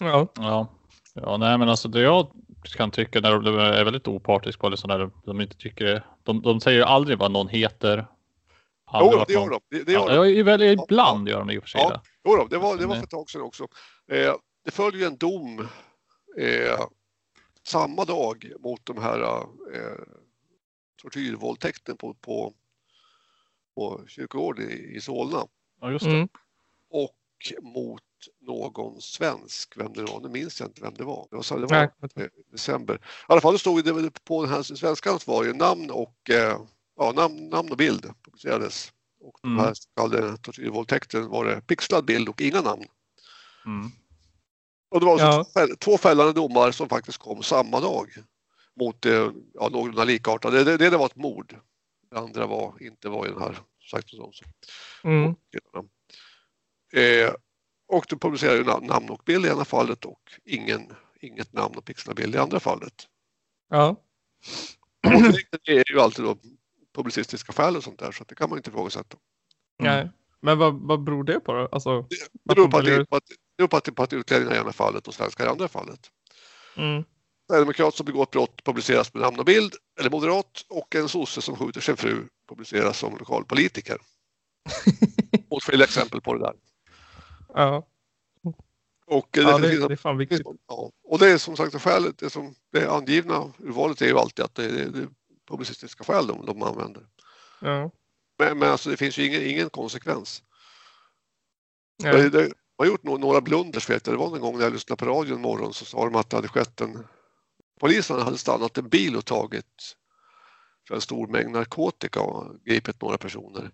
Ja. Ja. ja, nej men alltså det jag kan tycka när de är väldigt opartiska på det sådär, de inte tycker, de, de säger ju aldrig vad någon heter. Jo, det gör de. Det, det gör Ja, de. ja, väl, ibland gör de det i och för sig. Ja. det. Jo då, det var, det var Nej. för ett tag sedan också. Eh, det följer ju en dom eh, samma dag mot de här eh, tortyrvåldtäkten på, på, på kyrkogården i, i Solna Ja, just det. Mm. och mot någon svensk. Vem det var, nu minns jag inte vem det var. Det var, så, det Nej. var eh, december. I alla fall det stod det på den här svenskan var namn och, eh, ja, namn, namn och bild publicerades. Och de Mm. här så kallade tortyrvåldtäkten var det pixlad bild och inga namn. Mm. Och det var alltså Ja. två fäll- två fällande domar som faktiskt kom samma dag mot eh, ja, någorlunda likartade. Det, det, det var ett mord. Det andra var inte var i den här sagt och så. Mm. Eh, och ju nam- namn och bild i ena fallet och ingen, inget namn och pixlad bild i andra fallet. Ja. Och det är ju alltid då publicistiska skäl och sånt där så att det kan man inte ifrågasätta. Nej. Men vad, vad beror det på då? Alltså, Det beror på att, det, på att, det beror på att, det- på att utlänningar i ena fallet och svenskar i andra fallet. mm. Sverigedemokrat som begår ett brott publiceras med namn och bild, eller moderat, och en sosse som skjuter sin fru publiceras som lokalpolitiker. Åtskilliga exempel på det där. ja. Och, eh, ja det det, finns- det är fan viktigt. ja, och det är som sagt skälet, det, som, det angivna urvalet är ju alltid att det det är publicistiska skäl de, de använder. Ja. Men, men alltså det finns ju ingen, ingen konsekvens. Ja. Det, det, man har gjort no- några blunders vet jag. Det var en gång när jag lyssnade på radion en morgon så sa de att det hade skett en... Polisen hade stannat en bil och tagit för en stor mängd narkotika och gripit några personer.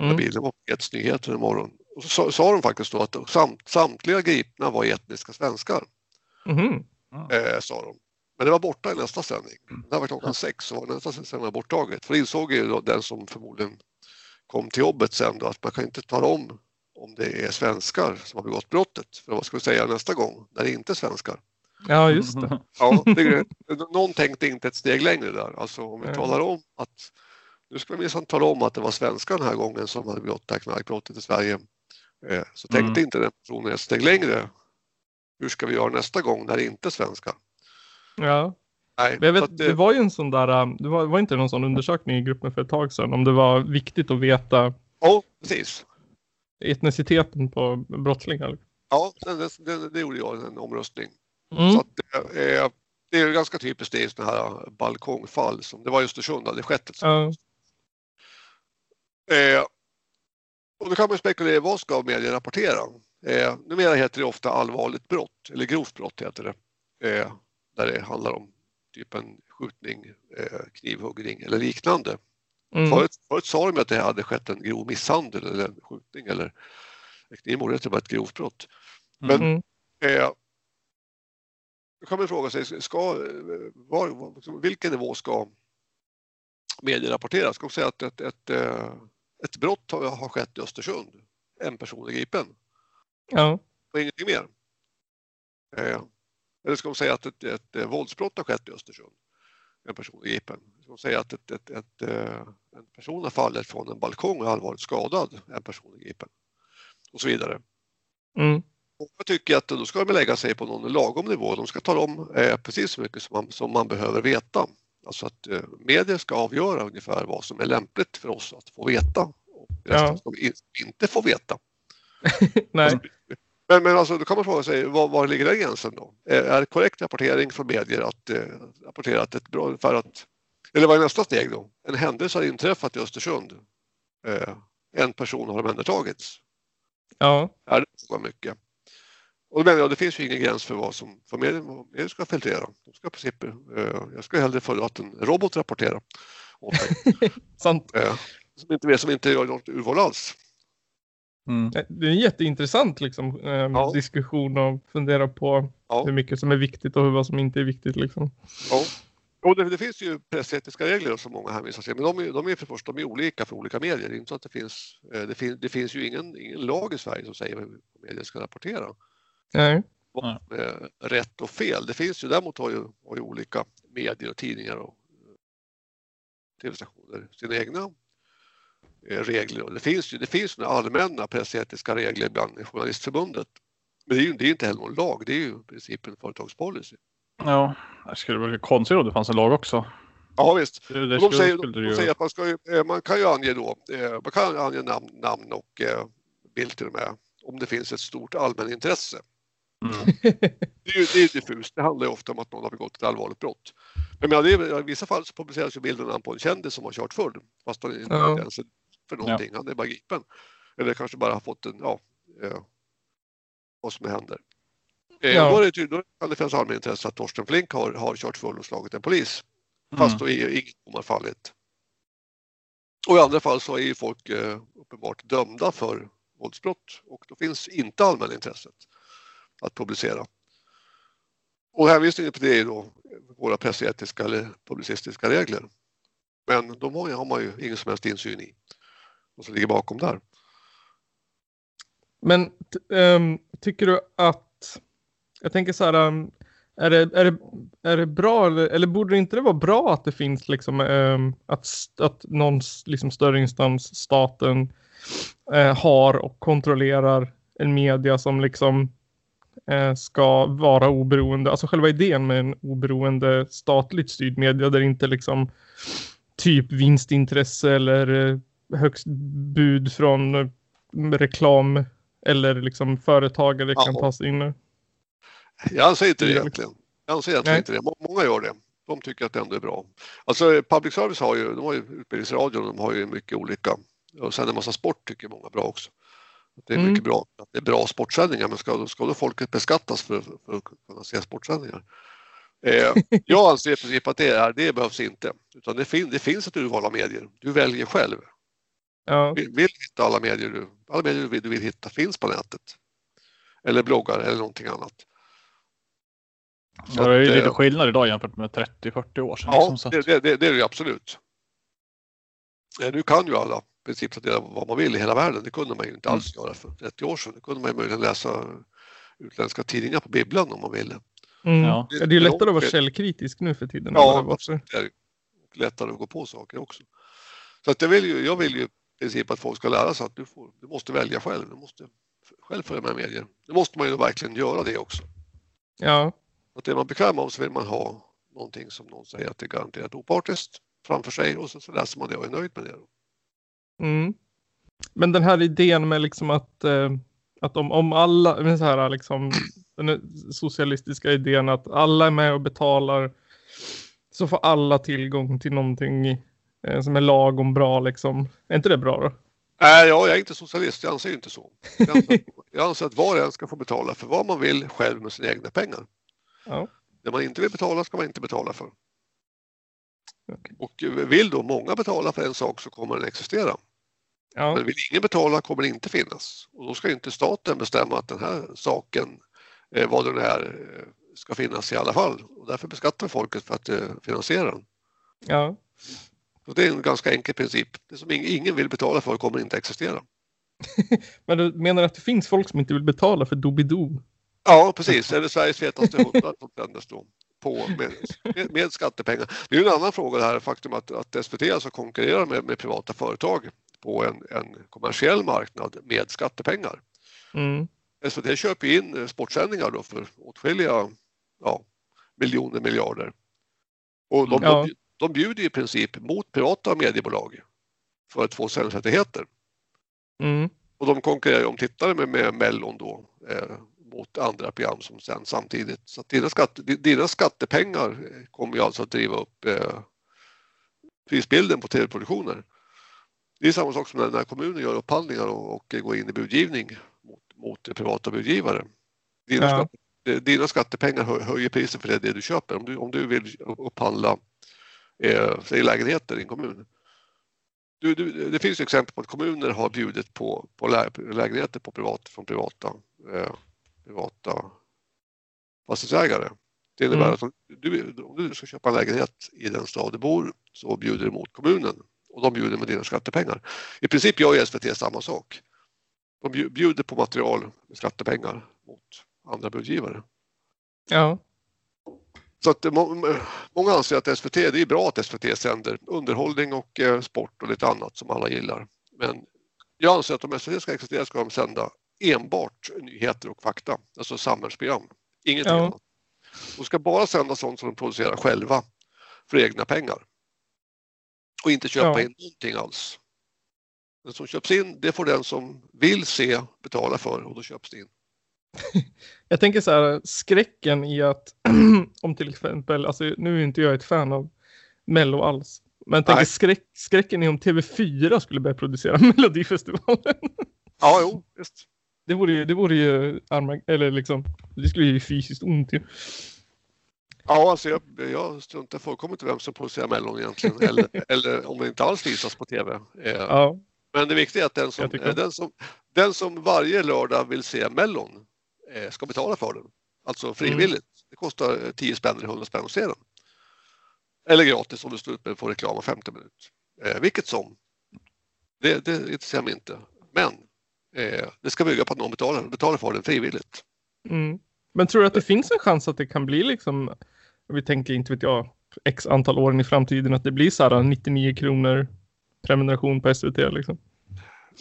Mm. bilen var på nyheter en morgon. Och så sa, sa de faktiskt då att samt, samtliga gripna var etniska svenskar, Mhm. eh, sa de. Men det var borta i nästa sändning. Det här var klockan sex så var nästa sändning borttaget. För det insåg ju då den som förmodligen kom till jobbet sen då att man kan inte tala om om det är svenskar som har begått brottet. För vad ska vi säga nästa gång när det inte är svenskar? Ja, just det. Ja, det, någon tänkte inte ett steg längre där. Alltså om vi Nej. talar om att nu ska vi minsann tala om att det var svenskar den här gången som hade begått det här knarkbrottet i Sverige. Eh, Så tänkte Mm. inte den personen ett steg längre. Hur ska vi göra nästa gång när det inte är svenskar? Ja. Nej, jag vet, det eh, var ju en sån där, um, det var, var inte någon sån undersökning i gruppen för ett tag sedan om det var viktigt att veta ja, precis. etniciteten på brottslingar. Ja, det, det, det gjorde jag en omröstning. Mm. Så att, det, är, det är ju ganska typiskt det i sådana här balkongfall som det var i Östersund, hade skett ett. Ja. Eh, och då kan man spekulera, vad ska media rapportera? Eh, numera heter det ofta allvarligt brott, eller grovt brott heter det. Eh, där det handlar om typ en skjutning, eh, knivhuggning eller liknande. Mm. Förut, förut sa de att det hade skett en grov misshandel eller en skjutning eller knivmord, det var ett grovt brott. Men Mm. eh, då kan man fråga sig, ska, var, vilken nivå ska media rapportera? Ska de säga att ett, ett, eh, ett brott har, har skett i Östersund, en person är gripen Ja. och ingenting mer? Eh, eller ska de säga att ett, ett, eh, våldsbrott har skett i Östersund, en person är gripen? Ska de säga att ett, ett, ett, eh, en person har fallit från en balkong och allvarligt skadad, en person är gripen? Och så vidare. Mm. Och Jag tycker att då ska de lägga sig på någon lagom nivå. De ska tala om eh, precis så mycket som man, som man behöver veta. Alltså att eh, medier ska avgöra ungefär vad som är lämpligt för oss att få veta. Och resten Ja. ska vi in- inte få veta. Nej. Men, men alltså, då kan man fråga sig, var, var ligger den gränsen då? Är, är det korrekt rapportering från medier att eh, rapportera att ett bra, för att, eller vad är nästa steg då? En händelse har inträffat i Östersund. Eh, en person har omhändertagits. Ja. är det så mycket. Och då menar jag, det finns ju ingen gräns för vad som för medier, vad medier ska filtrera. De ska princip, eh, jag skulle hellre föredra att en robot rapporterar åt mig. Sant. Eh, som, inte, som inte gör något urval alls. Mm. Eh, Det är en jätteintressant liksom, eh, Ja. diskussion och fundera på Ja. hur mycket som är viktigt och vad som inte är viktigt. Liksom. Ja. Och det, det finns ju pressetiska regler som många hänvisar till, men de är, de är för det första de är olika för olika medier. Det är inte så att det finns, eh, det, fin, det finns ju ingen, ingen lag i Sverige som säger hur medier ska rapportera. Nej. Vad är rätt och fel. Det finns ju, däremot har ju, har ju olika medier och tidningar och eh, tv-stationer sina egna eh, regler. Och det finns ju det finns några allmänna pressetiska regler bland Journalistförbundet. Men det är ju det är inte heller någon lag, det är ju i princip en företagspolicy. Ja, det skulle vara konstigt om det fanns en lag också. Ja visst. Det, det de, säger, de ju... säger att man, ska, ju- eh, man kan ju ange då, eh, man kan ange namn, namn och eh, bild till och med om det finns ett stort allmänintresse. Mm. Det är ju det är diffust, det handlar ju ofta om att någon har begått ett allvarligt brott. Men menar, det är, i vissa fall så publiceras ju namn på en kändis som har kört full fast han inte ja. ens är för någonting, han är bara gripen. Eller kanske bara har fått en, ja, eh, vad som händer. Eh, Ja. Då, är det, då kan det finnas allmänintresse att Torsten Flink har, har kört full och slagit en polis. Fast Mm. då är inget dom har fallit. Och i andra fall så är ju folk eh, uppenbart dömda för våldsbrott och då finns inte allmänintresset att publicera. Och hänvisningen på det är då våra pressetiska eller publicistiska regler. Men de har man ju ingen som helst insyn i. Vad som ligger bakom där. Men um, tycker du att, jag tänker så här, um, är det, är det, är det bra eller, eller borde det inte det vara bra att det finns liksom, um, att, att någon liksom större instans, staten, uh, har och kontrollerar en media som liksom uh, ska vara oberoende, alltså själva idén med en oberoende statligt styrd media där inte liksom typ vinstintresse eller eh, högst bud från eh, reklam eller liksom företagare kan Ja. tas in. Jag anser inte det egentligen. Jag anser egentligen Nej. inte det. Må- Många gör det. De tycker att det ändå är bra. Alltså public service har ju, de har ju utbildningsradion, de har ju mycket olika. Och sen en massa sport tycker många bra också. Det är Mm. mycket bra. att Det är bra sportsändningar men ska, ska då folket beskattas för, för att kunna se sportsändningar? Eh, jag anser i princip att det, är, det behövs inte. Utan det, fin, det finns ett urval av medier. Du väljer själv. Ja, Vill, vill hitta alla medier du, alla medier du vill, du vill hitta finns på nätet. Eller bloggar eller någonting annat. Så Ja, det är ju lite eh, skillnad idag jämfört med 30-40 år sedan. Ja, liksom, det, det, det, det är det ju absolut. Eh, Nu kan ju alla i princip ta del av vad man vill i hela världen. Det kunde man ju inte alls göra för 30 år sedan. Det kunde man ju möjligen läsa utländska tidningar på bibblan om man ville. mm. Ja. ja. det är ju lättare att vara Det- källkritisk nu för tiden. Ja, det Det är lättare att gå på saker också. Så att jag, vill ju, jag vill ju princip att folk ska lära sig att du, får, du måste välja själv. Du måste själv följa med medier. Det måste man ju verkligen göra det också. ja. Att är man bekväm av så vill man ha någonting som någon säger att det är garanterat opartiskt framför sig och så, så läser man det och är nöjd med det. Mm. Men den här idén med liksom att, eh, att om, om alla, men så här liksom, den socialistiska idén att alla är med och betalar så får alla tillgång till någonting som är lagom bra liksom. Är inte det bra då? Nej, ja, jag är inte socialist, jag anser inte så. Jag anser, jag anser att var och en ska få betala för vad man vill själv med sina egna pengar. Ja. Det man inte vill betala ska man inte betala för. Okej. Och vill då många betala för en sak så kommer den existera. Ja, Men vill ingen betala kommer den inte finnas. Och då ska inte staten bestämma att den här saken, eh, vad den är, eh, ska finnas i alla fall. Och därför beskattar folket för att eh, finansiera den. ja. Så det är en ganska enkel princip. Det som ing- ingen vill betala för kommer inte existera. Men du menar att det finns folk som inte vill betala för Doobidoo? Ja, precis. Eller Sveriges fetaste hundar som sändes då på, med, med, med skattepengar. Det är en annan fråga det här faktum att, att SVT alltså konkurrerar med, med privata företag på en, en kommersiell marknad med skattepengar. Mm. SVT köper in eh, sportsändningar då för åtskilliga ja, miljoner miljarder. Och de, Ja. De, de bjuder i princip mot privata mediebolag för att få sändningsrättigheter. Mm. Och de konkurrerar om tittare med, med Mellon då eh, mot andra program som sänds samtidigt. Så dina, skatte, di- dina skattepengar kommer ju alltså att driva upp eh, prisbilden på tv-produktioner. Det är samma sak som när, när kommuner gör upphandlingar och, och går in i budgivning mot, mot privata budgivare. Dina, Ja. skatte, dina skattepengar hö, höjer priset för det, det du köper. Om du, om du vill upphandla eh, lägenheter i en kommun du, du, det finns exempel på att kommuner har bjudit på, på lä, lägenheter på privat, från privata, eh, privata fastighetsägare. Det innebär Mm. att om du, om du ska köpa en lägenhet i den stad du bor så bjuder du mot kommunen och de bjuder med dina skattepengar. I princip gör SVT samma sak. De bju- bjuder på material med skattepengar mot andra budgivare. Ja. Så att må- många anser att SVT, det är bra att SVT sänder underhållning och eh, sport och lite annat som alla gillar. Men jag anser att om SVT ska existera ska de sända enbart nyheter och fakta, alltså samhällsprogram. Ingenting Ja. annat. De ska bara sända sånt som de producerar själva för egna pengar. Och inte köpa Ja. in någonting alls. Det som köps in, det får den som vill se betala för och då köps det in. Jag tänker så här, skräcken i att om till exempel, alltså nu är inte jag ett fan av Mello alls. Men Nej. skräck, skräcken i om TV4 skulle börja producera Melodifestivalen. Ja, jo, visst. Det vore ju, det vore ju arma, eller liksom, det skulle ju fysiskt ont ju. Ja, alltså jag, jag struntar fullkomligt i vem som producerar Mellon egentligen. Eller, eller om det inte alls visas på TV. Eh, Ja, Men det viktiga är att den som, den som, den som varje lördag vill se Mellon ska betala för den. Alltså frivilligt. Det kostar eh, 10 spänn eller 100 spänn att se den. Eller gratis om du står uppe på reklam var 50 minut. Eh, vilket som. Det, det intresserar mig inte. Men eh, det ska bygga på att någon betalar, betalar för den frivilligt. mm. Men tror du att det finns en chans att det kan bli liksom, vi tänker inte vet jag, x antal åren i framtiden att det blir så här 99 kronor prenumeration på SVT liksom?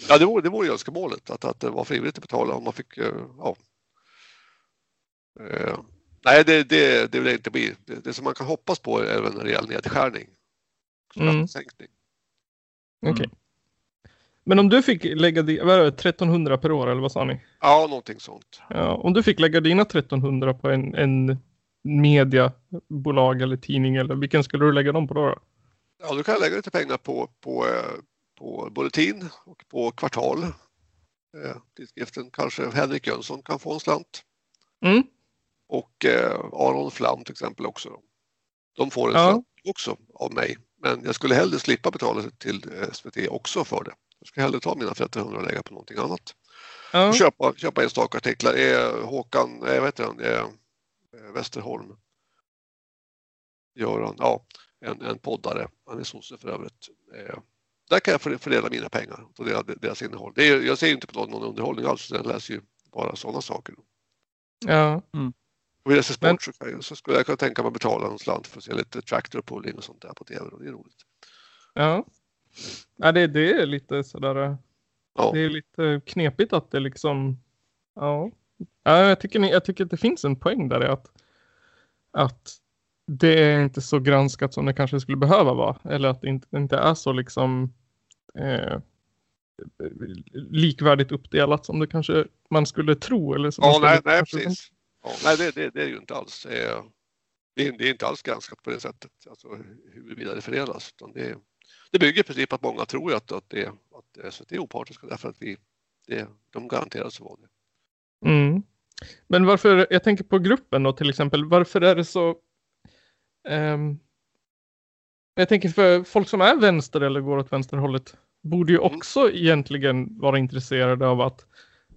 Ja, det vore, det vore önskemålet att, att det var frivilligt att betala om man fick, eh, ja. Eh, nej, det, det, det vill det inte bli. Det, det som man kan hoppas på är även en rejäl nedskärning. Mm. Skattesänkning. Okej. Mm. Men om du fick lägga, di- vad är det, 1300 per år eller vad sa ni? Ja, någonting sånt. Ja, om du fick lägga dina 1300 på en, en mediebolag eller tidning eller vilken skulle du lägga dem på då? då? Ja, då kan jag lägga lite pengar på, på, eh, på Bulletin och på Kvartal. Eh, tidskriften kanske Henrik Jönsson kan få en slant. Mm. Och eh, Aron Flam till exempel också. Då. De får en Ja. också av mig. Men jag skulle hellre slippa betala till eh, SVT också för det. Jag ska hellre ta mina 1300 och lägga på någonting annat. Ja. Och köpa, köpa enstaka artiklar. Eh, Håkan, eh, vad heter han, eh, eh, Westerholm. Göran, ja, en, en poddare. Han är sosse för övrigt. Eh, där kan jag för- fördela mina pengar och deras, deras innehåll. Det är, jag ser ju inte på någon, någon underhållning alls, jag läser ju bara sådana saker. ja. Och vill jag se sport Men- så, skulle jag kunna tänka mig att betala en slant för att se lite tractor pulling och sånt där på tv och det är roligt. Ja. ja det, det är lite sådär. eh, Ja, Det är lite knepigt att det liksom. Ja. ja jag, tycker, jag tycker att det finns en poäng där i att. Att det är inte så granskat som det kanske skulle behöva vara. Eller att det inte, inte är så liksom. Eh, likvärdigt uppdelat som det kanske man skulle tro. Eller som ja nej, nej precis. Ja, nej, det, det, det är ju inte alls. eh, Det är, det är inte alls granskat på det sättet, alltså huruvida det fördelas. Utan det, det bygger i princip på att många tror att, att, det, att SVT är opartiska därför att vi, det, de garanterar så var det. Mm. Men varför, jag tänker på gruppen då till exempel, varför är det så ehm, Jag tänker för folk som är vänster eller går åt vänsterhållet borde ju Mm. också egentligen vara intresserade av att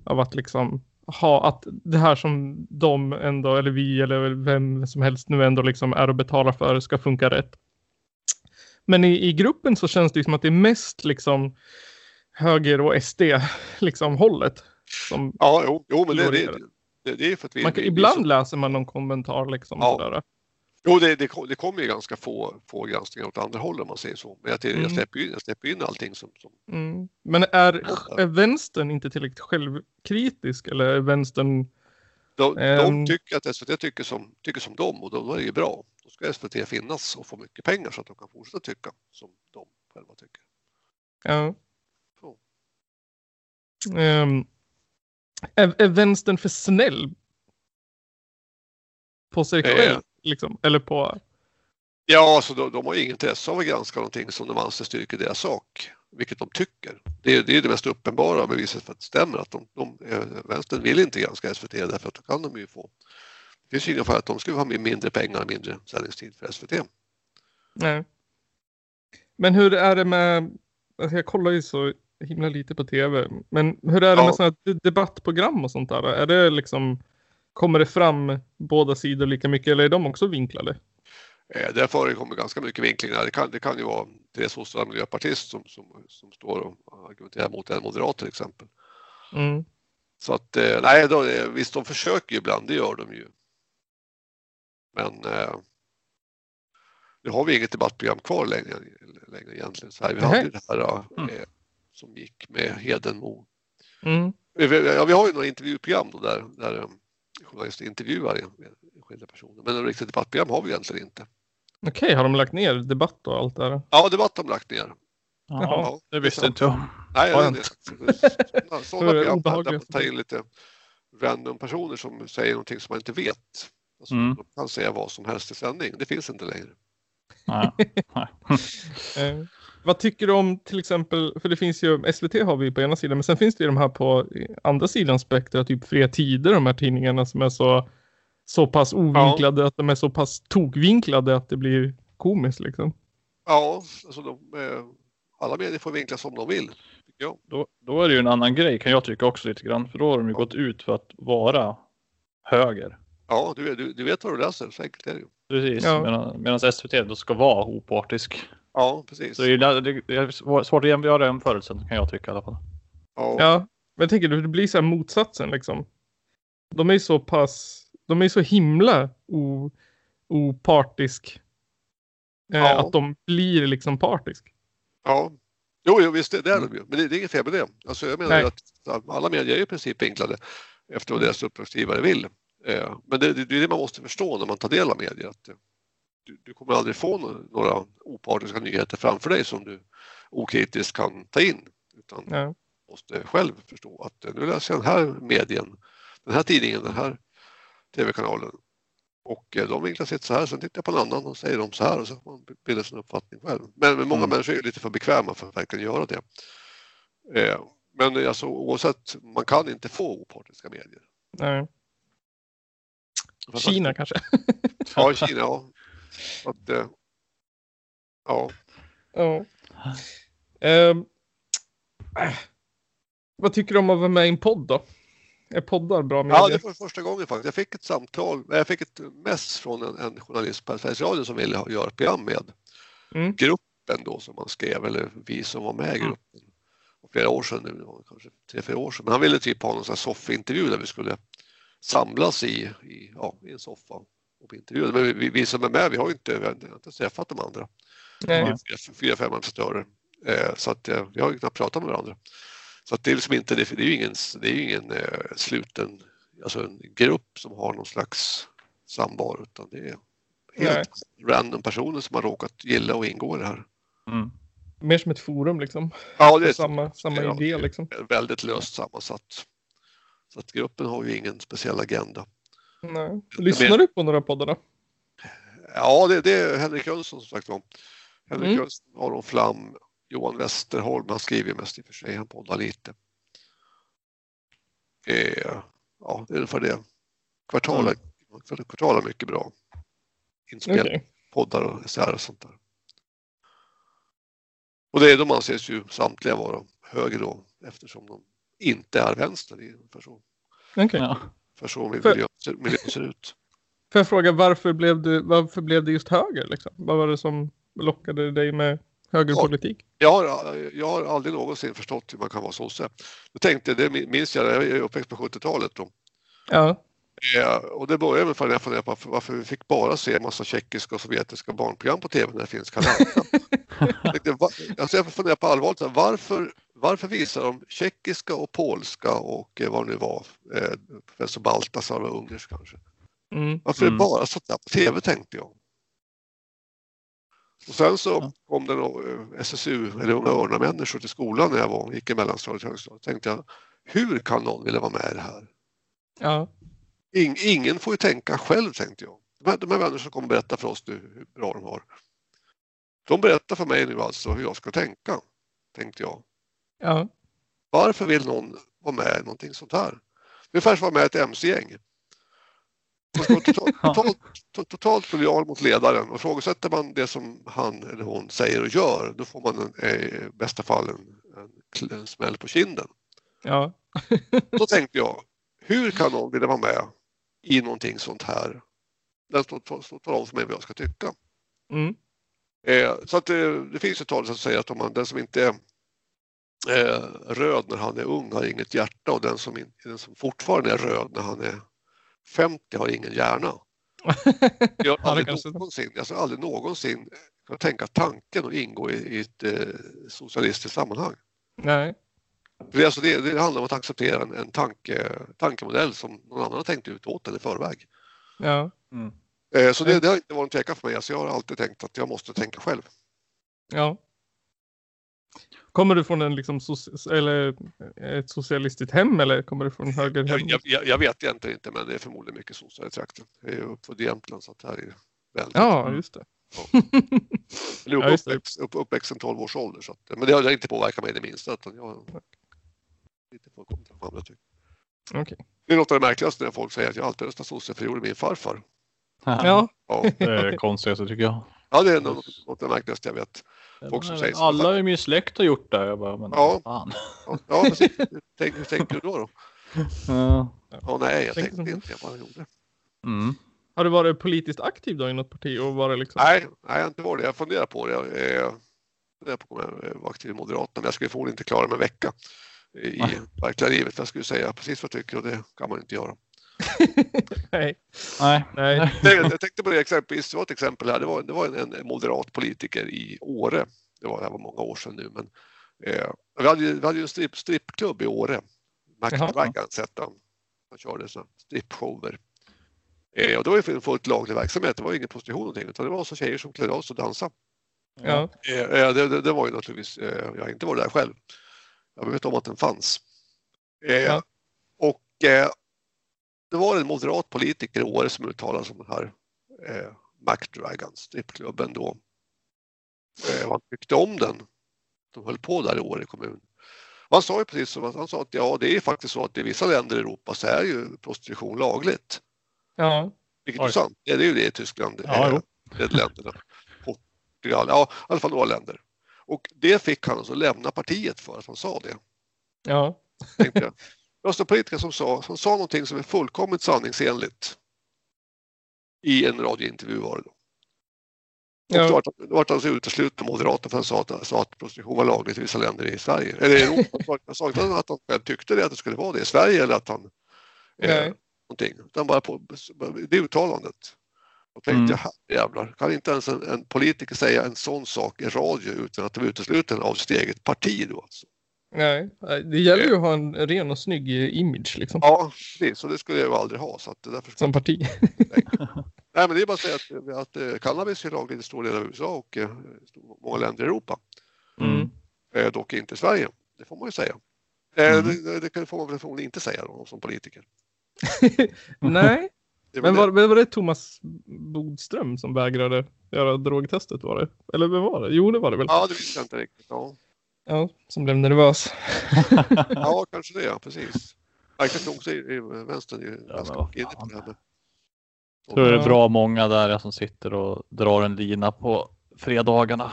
av att liksom ha att det här som de ändå eller vi eller vem som helst nu ändå liksom är och betalar för ska funka rätt. Men i, i gruppen så känns det ju som att det är mest liksom höger och SD liksom hållet som Ja, jo, jo men det, det, det, det är för att vi... man kan, ibland läser man någon kommentar liksom. Ja. Sådär. Jo, det, det, det kommer ju ganska få, få granskningar åt andra håll om man säger så. Men jag, jag, Mm. släpper, in, jag släpper in allting som... som Mm. Men är, är vänstern inte tillräckligt självkritisk eller är vänstern? de, Ehm. de tycker att SVT tycker som, tycker som dem och då, är det ju bra. Då ska SVT finnas och få mycket pengar så att de kan fortsätta tycka som de själva tycker. Ja. Så. Ehm, är, är vänstern för snäll? På sig själv liksom? Eller på? Ja, alltså de, de har ju inget intresse av att granska någonting som de anser styrker deras sak, vilket de tycker. Det, är- det är det mest uppenbara beviset för att det stämmer att de, de, eh, vänstern vill inte granska SVT därför att då kan de ju få det finns ju inga fall att de skulle ha mindre pengar, mindre sändningstid för SVT. Nej. Men hur är det med alltså jag kollar ju så himla lite på tv. Men hur är det Ja. med sådana debattprogram och sånt där? Är det liksom, kommer det fram båda sidor lika mycket eller är de också vinklade? Eh, Där förekommer ganska mycket vinklingar. Det kan, det kan ju vara tre sossar och en miljöpartist som, som, som står och argumenterar mot en moderat till exempel. Mm. Så att eh, nej, då, eh, visst de försöker ju ibland, det gör de ju. Men eh, nu har vi inget debattprogram kvar längre, längre egentligen. Så här, vi hade ju det här eh, Mm. som gick med Hedenmo. Mm. Ja, vi har ju några intervjuprogram då där, där journalister intervjuar en- enskilda personer. Men något riktigt debattprogram har vi egentligen inte. Okej, har de lagt ner debatt och allt det där? Ja, debatt har de lagt ner. Ja, Ja, det visste inte jag. Nej, det, det, sådana, program där man tar in lite random personer som säger någonting som man inte vet. Alltså, Mm. De kan säga vad som helst i sändning. Det finns inte längre. Nej. Nej. Vad tycker du om till exempel, för det finns ju, SVT har vi på ena sidan, men sen finns det ju de här på andra sidan spektrat, typ Fria Tider, de här tidningarna som är så, så pass ovinklade, att de är så pass tokvinklade att det blir komiskt liksom. Ja, alltså de, eh, alla medier får vinkla som de vill. Då, då är det ju en annan grej kan jag tycka också lite grann. För då har de ju gått ut för att vara höger. Ja, du, du, du vet vad du läser, så enkelt är det ju. Precis. Ja. Medan, medan SVT då ska vara opartisk. Ja, precis. Så det är, det, är svårt att jämföra jämförelsen kan jag tycka i alla fall. Ja, Ja, men jag tänker det blir så här motsatsen liksom. De är så pass, de är så himla o, opartisk. Eh, Ja. Att de blir liksom partisk. ja. Jo, jo, visst det, det är de ju. Men det, det är inget fel med det. Alltså, jag menar att alla medier är i princip vinklade efter vad deras uppdragsgivare vill. Eh, men det, det, det är det man måste förstå när man tar del av medier. Att, eh, du, du kommer aldrig få några opartiska nyheter framför dig som du okritiskt kan ta in. Utan Ja. måste själv förstå att eh, nu läser jag den här medien, den här tidningen, den här tv-kanalen. Och eh, de vinklar sitt så här, sen tittar jag på en annan och säger de så här och så får man bilda sin uppfattning själv. Men, men många Mm. människor är lite för bekväma för att verkligen göra det. Eh, men eh, alltså, oavsett, man kan inte få opartiska medier. Nej. Kina kanske. Ja, Kina, ja. Att, eh, ja. Ja. Äh. Vad tycker du om att vara med i en podd då? Är poddar bra ja, medier? det var första gången faktiskt. Jag fick ett samtal, jag fick ett mess från en, en journalist på Sveriges Radio som ville göra ett program med Mm. gruppen då som man skrev, eller vi som var med i gruppen. Och flera år sedan nu, kanske tre, fyra år sedan. Men han ville typ ha någon sån här soffintervju där vi skulle samlas i, i, ja, i en soffa och bli intervjuade. Men vi, vi som är med, vi har ju inte, vi har inte träffat de andra. Nej. Fyra, fem ambassadörer. Eh, så att eh, vi har ju knappt pratat med varandra. Så att det är liksom inte, det, det är ju ingen, det är ingen eh, sluten, alltså en grupp som har någon slags samvaro utan det är helt random personer som har råkat gilla och ingå i det här. Mm. Mer som ett forum liksom. Ja, det är samma samma ja. idé liksom. väldigt löst sammansatt. Så att gruppen har ju ingen speciell agenda. Nej. Lyssnar du på några poddar då? Ja, det, det är Henrik Jönsson som sagt var. Henrik Mm. Jönsson, Aron Flam, Johan Westerholm, han skriver mest i och för sig, han poddar lite. Eh, ja, det är ungefär det. Kvartalet, kvartalet är mycket bra. Inspel, Okej. poddar och här och sånt där. Och det är, de anses ju samtliga vara höger då eftersom de inte är vänster. Ungefär så, Okej. Ja. För så För- miljön, ser- miljön ser ut. Får jag fråga varför blev, du, varför blev det just höger liksom? Vad var det som lockade dig med högerpolitik? Jag har, jag har aldrig någonsin förstått hur man kan vara sosse. Jag tänkte, det minns jag, jag är uppväxt på 70-talet då. Ja. Eh, och det började med att jag funderade på varför- vi fick bara se en massa tjeckiska och sovjetiska barnprogram på tv när det finns Anka. Jag tänkte, va- alltså jag funderade på allvar, varför, varför visar de tjeckiska och polska och eh, vad det nu var, eh, professor Baltasar var ungersk kanske. Mm. Varför är det Mm. bara sånt där på tv tänkte jag. Och sen så Ja. kom det eh, SSU, eller Unga Örnar-människor till skolan när jag var, gick i mellanstadiet och högstadiet. tänkte jag, hur kan någon vilja vara med i det här? Ja. In, ingen får ju tänka själv tänkte jag. De här, de här människorna som kommer berätta för oss nu hur bra de har. De berättar för mig nu alltså hur jag ska tänka, tänkte jag. Ja. Varför vill någon vara med i någonting sånt här? Ungefär som att vara med i ett mc-gäng. Totalt, totalt, to- totalt lojal mot ledaren och ifrågasätter man det som han eller hon säger och gör då får man en, eh, i bästa fall en, en, en smäll på kinden. Ja. Då tänkte jag, hur kan någon vilja vara med i någonting sånt här? Den står står- talar om för mig vad jag ska tycka. Mm. Eh, så att det, det finns ett tal som säger att om man, den som inte är eh, röd när han är ung har inget hjärta och den som, in, den som fortfarande är röd när han är 50 har ingen hjärna. Jag har aldrig, någonsin, alltså aldrig någonsin kunnat tänka tanken att ingå i, i ett eh, socialistiskt sammanhang. Nej. För det, alltså det, det handlar om att acceptera en, en tanke, tankemodell som någon annan har tänkt ut åt en i förväg. Ja. Mm. Eh, så det, det har inte varit en tvekan för mig. Alltså jag har alltid tänkt att jag måste tänka själv. Ja. Kommer du från en liksom soci- eller ett socialistiskt hem eller kommer du från högerhem? Jag, jag, jag vet egentligen inte men det är förmodligen mycket sossar i trakten. Jag är ju uppfödd i Jämtland så att här är väldigt. Ja, just det. Eller ja, just det. uppväxt, upp, uppväxten 12 års ålder. Så att, men det har inte påverkat mig det minsta. Utan jag lite tycker. Okej. Det är något av det märkligaste när folk säger att jag alltid röstat sosse för det gjorde min farfar. Ja. Ja, Det är det konstigaste tycker jag. ja det är något, något av det märkligaste jag vet. Folk som säger så. Alla i min släkt har gjort det. Jag bara, men Ja. fan. Ja, ja precis. Tänk, hur tänker du då? då? Ja. Ja, nej, jag Tänker tänkte inte. Jag bara gjorde. Mm. Har du varit politiskt aktiv då i något parti och varit liksom? Nej, nej, jag har inte varit det. Jag funderar på det. Jag eh, funderar på om jag var aktiv i Moderaterna, men jag skulle förmodligen inte klara mig en vecka i verkliga livet. Jag skulle säga precis vad jag tycker och det kan man inte göra. Nej. Nej. Nej. Jag tänkte på det exempelvis, det var ett exempel här, det var, det var en, en moderat politiker i Åre. Det var, det här var många år sedan nu, men eh, vi hade vi hade ju en strip, strippklubb i Åre. Jaha. McDragons hette han. Han körde strippshower. Eh, och det var ju en fullt laglig verksamhet, det var ingen prostitution någonting, utan det var så tjejer som klädde av sig och dansade. Ja. Eh, eh, det, det, det var ju naturligtvis, eh, jag har inte varit där själv. Jag vet om att den fanns. Eh, Ja. Och eh, det var en moderat politiker i Åre som uttalade sig om den här eh, McDragons, strippklubben då. Eh, han tyckte om den. De höll på där i Åre kommun. Och Han sa ju precis som att han sa att ja, det är faktiskt så att i vissa länder i Europa så är ju prostitution lagligt. Ja. Vilket är sant. Ja, det är ju det i Tyskland. Ja, eh. Nederländerna, Portugal, ja i alla fall några länder. Och det fick han alltså lämna partiet för att han sa det. Ja. Politiker som sa, som sa någonting som är fullkomligt sanningsenligt. I en radiointervju var det då. Och Ja. då vart han- då vart han så utesluten av Moderaterna för han sa att, sa att prostitution var lagligt i vissa länder i Sverige. Eller i Europa. Han sa- inte att han själv tyckte det, att det skulle vara det i Sverige eller att han eh, Nej. någonting. Utan bara på det uttalandet. Och tänkte jag, jävlar, kan inte ens en, en politiker säga en sån sak i radio utan att de utesluten av sitt eget parti då? Alltså. Nej. Det gäller ju att ha en ren och snygg image liksom. Ja, precis. Så det skulle jag ju aldrig ha. Så att det därför Som parti. Nej, men det är bara att säga att, att eh, cannabis är lagligt i stor del av USA och eh, många länder i Europa. Mm. Eh, dock inte i Sverige. Det får man ju säga. Eh, Mm. det, det kan- får man väl förmodligen inte säga då, som politiker. Nej. Men var, var det Thomas Bodström som vägrade göra drogtestet var det? Eller vem var det? Jo, det var det väl. Ja, det vet jag inte riktigt. Ja, Ja, som blev nervös. ja kanske det, ja, precis. Verkligt nog är vänstern ju Ja, ganska men vad inne på fan. det här med Jag tror det är Ja. bra många där som sitter och drar en lina på fredagarna.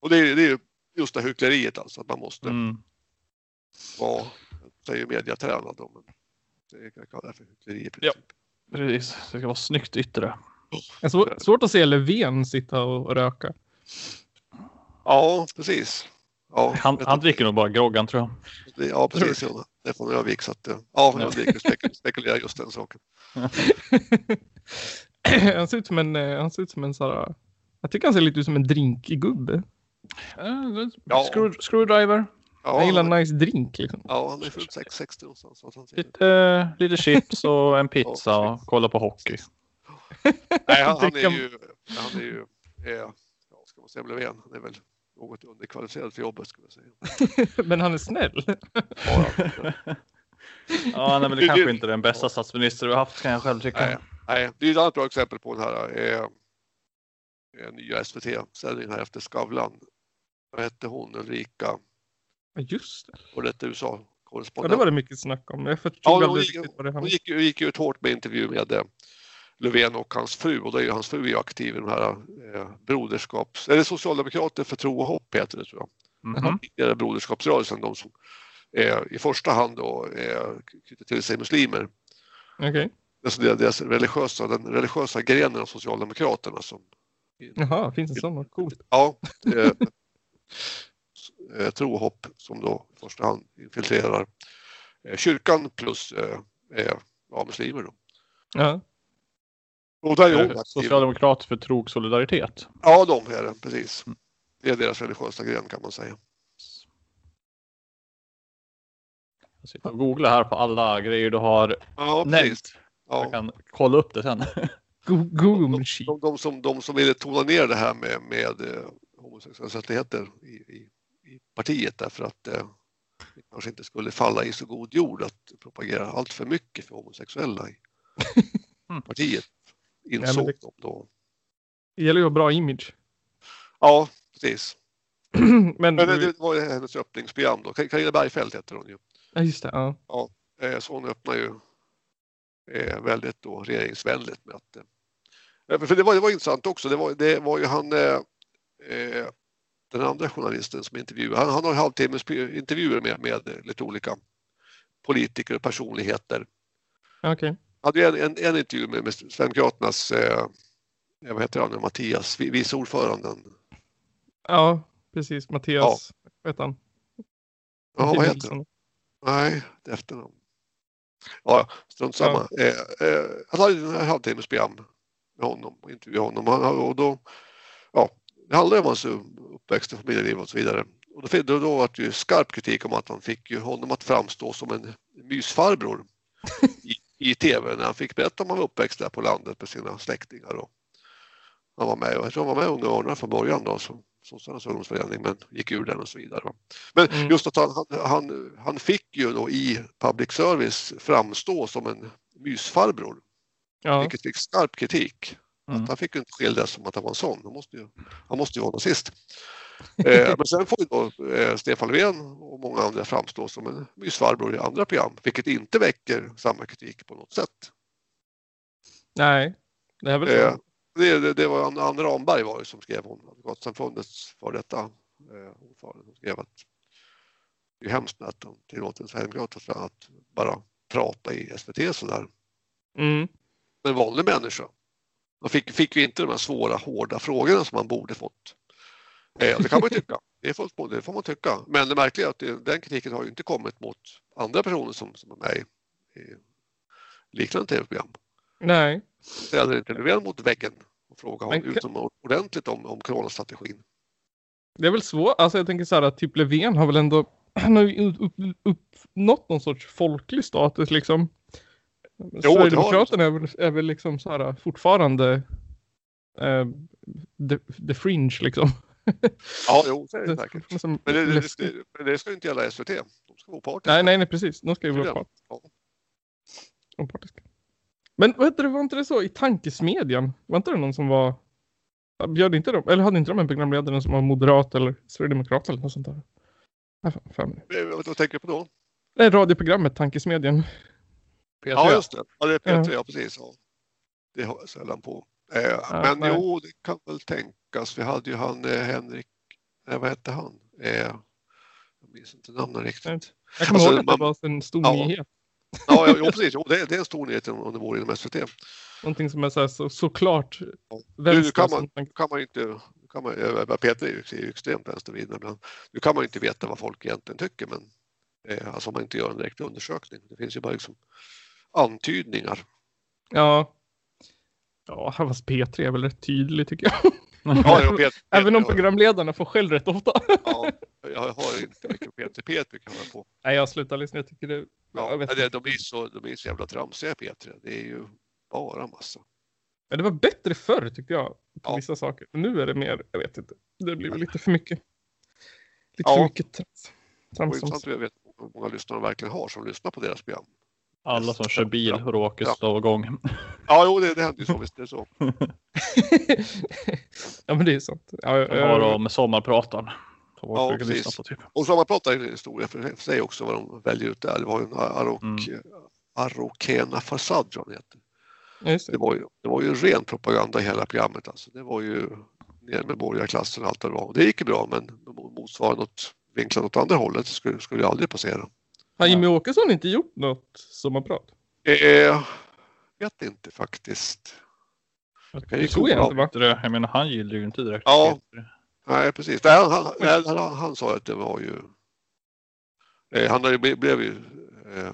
Och det är, det är ju just det hyckleriet alltså, att man måste Mm. vara, säger mediatränad då, men det kan jag kalla det för hyckleri i princip. Ja. Precis, det ska vara snyggt yttre. Det är svår, svårt att se Löfven sitta och röka. Ja, precis. Ja, Han, han dricker nog bara groggan tror jag. Ja, precis. Ja. Det får jag vik så att, eh, ja, jag undviker att spekul- spekulera just den saken. han ser ut som en, eh, han ser ut som en sån här, jag tycker han ser lite ut som en drinkgubbe. Ja. Screw, screwdriver. Ja, Jag gillar en nice drink liksom. ja, han är fullt 660 någonstans. Lite, lite chips och en pizza och kolla på hockey. Nej, han, han är ju, han är ju, eh, ja, ska man säga Löfven, han är väl något underkvalificerad för jobbet skulle jag säga. Men han är snäll. Ja, ja. Är väl Det- kanske det- inte den bästa statsminister du har haft kan jag själv tycka. Nej, nej, det är ett annat bra exempel på den här eh, eh, nya SVT-sändningen här efter Skavlan. Vad hette hon, Ulrika, Ja, just det. och detta USA Ja, det var det mycket snack om. Jag förstod Ja, hon aldrig gick, riktigt vad det hon handlade gick, ju- gick ut hårt med intervju med eh, Löfven och hans fru och då är hans fru är ju aktiv i de här eh, broderskaps... Eller Socialdemokrater för tro och hopp heter det tror jag. Mhm. Tidigare broderskapsrörelsen, de som eh, i första hand då eh, knyter till sig muslimer. Okej. Alltså det- deras religiösa, den religiösa grenen av Socialdemokraterna som Jaha, finns det sådana? Coolt. Ja, eh, eh, tro och hopp som då i första hand infiltrerar eh, kyrkan plus eh, eh, ja, muslimer. Då. Ja. Eh, aktiv. Socialdemokrat för trog solidaritet. Ja, de är det, precis. Det är deras religiösa gren kan man säga. Jag sitter och googlar här på alla grejer du har Ja, nämnt. precis. Jag Ja. kan kolla upp det sen. Go- Google De, de, de, som, de som ville tona ner det här med, med eh, homosexuella rättigheter i, i, i partiet därför att eh, det kanske inte skulle falla i så god jord att propagera allt för mycket för homosexuella i Mm. partiet. Insåg det- de då. Det gäller ju att ha bra image. Ja, precis. Men, Men det, det var ju hennes öppningsprogram då. Carina Bergfeldt heter hon ju. ja, just det. Ja. Eh, Så hon öppnar ju eh, väldigt då regeringsvänligt med att eh, för det var, det var intressant också. Det var, det var ju han eh, den andra journalisten som intervjuade. Han, han har halvtimmes intervjuer med, med lite olika politiker och personligheter. Okej. Hade ju en, en, en intervju med, med Sverigedemokraternas eh, eh, vad heter han nu, Mattias, vi- vice ordföranden. Ja, precis. Mattias. Vad heter han? Ja, vad heter han? Nej, det är efternamn. Ja, strunt samma. Eh, eh, han hade en halvtimmesprogram med honom och intervjuade honom. Han, och då, ja, det handlar ju om hans uppväxt och familjeliv och så vidare. Och då, då, då var det ju skarp kritik om att han fick ju honom att framstå som en mysfarbror i, i tv när han fick berätta om han var uppväxt där på landet med sina släktingar. Och han var med, och jag tror han var med Unga Örnar från början då, som sossarnas ungdomsförening, men gick ur den och så vidare. va. Men Mm. just att han, han, han, han fick ju då i public service framstå som en mysfarbror, Ja. vilket fick skarp kritik. Mm. Att han fick ju inte skildras som att han var en sån. Han måste ju, han måste ju vara nazist. Eh, men sen får ju då eh, Stefan Löfven och många andra framstå som en mysfarbror i andra program, vilket inte väcker samma kritik på något sätt. Nej, det är väl Eh, det, det, det var Anna Ramberg var det som skrev om Advokatsamfundets för detta eh, ordförande som skrev att det är hemskt att de tillåter en sverigedemokrat att bara prata i SVT sådär. Mm. Men en vanlig människa. Man fick, fick ju inte de här svåra, hårda frågorna som man borde fått. Eh, det kan man tycka. Det, är fullt, det får man tycka. Men det märkliga är att det, den kritiken har ju inte kommit mot andra personer som, som är med i, i liknande tv-program. Nej. Ställer inte Löfven mot väggen och frågar Men honom ka- utom ordentligt om, om coronastrategin. Det är väl svårt. Alltså jag tänker så här att typ Löfven har väl ändå han har ju upp, upp, uppnått någon sorts folklig status liksom. Har Sverigedemokraterna är väl, är väl liksom så här fortfarande eh, the, the fringe liksom. Ja, jo, det är det säkert. Men det, det, läskigt. det, men det ska ju inte gälla SVT. De ska vara opartiska. Nej, nej, nej, precis. De ska ju vara part- Ja. opartiska. Men vad heter det, var inte det så i tankesmedjan? Var inte det någon som var... Bjöd inte de, eller hade inte de en programledare som var moderat eller sverigedemokrat eller något sånt där? Eh, Vad, vad tänker du på då? Det är radioprogrammet Tankesmedjan. P3. Ja, just det. Ja, det är P3, Ja. ja. precis. Ja. Det har jag sällan på. Eh, men nej. jo, det kan väl tänkas. Vi hade ju han eh, Henrik, eh, vad hette han? Eh, jag minns inte namnet riktigt. Nej. Jag kommer Alltså, ihåg att det man- var en stor Ja. nyhet. Ja, ja, jo, precis. Jo, det, det är en stor nyhet om det vore inom SVT. Någonting som är så, här, så såklart Ja. vänster. Nu kan man- Nu kan man ju inte, kan man, eh, Peter är ju, extremt vänstervriden ibland. Nu kan man ju inte veta vad folk egentligen tycker, men eh, alltså om man inte gör en direkt undersökning. Det finns ju bara liksom antydningar. Ja. Ja, fast P3 är väl rätt tydlig tycker jag. Ja, jo, Peter, Även om programledarna får skäll rätt ofta. ja, jag har inte mycket Peter Peter brukar jag på. Nej, jag slutar lyssna. Jag tycker det... Ja, jag vet det, de, är så, de är så jävla tramsiga P3. Det är ju bara massa. Ja, det var bättre förr tyckte jag. På Ja. vissa saker. Nu är det mer, jag vet inte. Det blir lite för mycket. Lite Ja. för mycket trams. Trams intressant att veta hur många lyssnare de verkligen har som lyssnar på deras program. Alla som kör bil och åker Ja. slå igång. Ja, jo, det, det händer ju så. Visst är det så. ja, men det är sant. Ja, Jag har ja, de sommarprataren. Folk Ja, precis. på typ. Och har man pratat en historia för sig också vad de väljer ut där. Det var ju en Arok, Mm. Arokena Farsad tror jag heter. Ja, Det det. var, ju, det var ju ren propaganda i hela programmet. Alltså. Det var ju ner med borgarklassen och allt det var. Det gick ju bra men motsvarande något vinklat åt andra hållet skulle, skulle ju aldrig passera. Har Jimmy Åkesson inte gjort något sommarprat? Eh, vet inte faktiskt. Jag kan ju tror jag inte? Det Jag menar han gillar ju inte direkt. Ja. Nej precis. Nej, han, han, han, han sa att det var ju... Eh, han blev ju eh,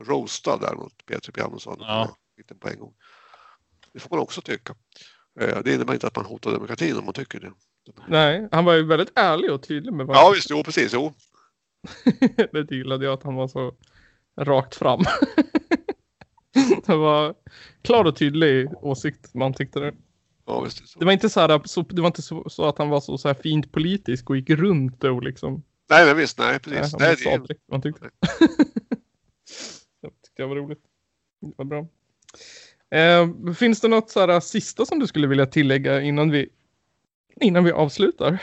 roastad där mot Petri program sa han. Ja. Skiten på en gång. Det får man också tycka. Eh, det innebär inte att man hotar demokratin om man tycker det. Nej, han var ju väldigt ärlig och tydlig med vad Ja visst, jo precis. Jo. det gillade jag att han var så rakt fram. det var klar och tydlig åsikt man tyckte det. Ja, det. Det var inte så, här, så, det var inte så, så att han var så, så fint politisk och gick runt och liksom. Nej men visst, nej Nej, precis. Nej, bara det, direkt han tyckte. det tyckte jag var roligt. Det var bra. Eh, finns det något så här, sista som du skulle vilja tillägga innan vi, innan vi avslutar?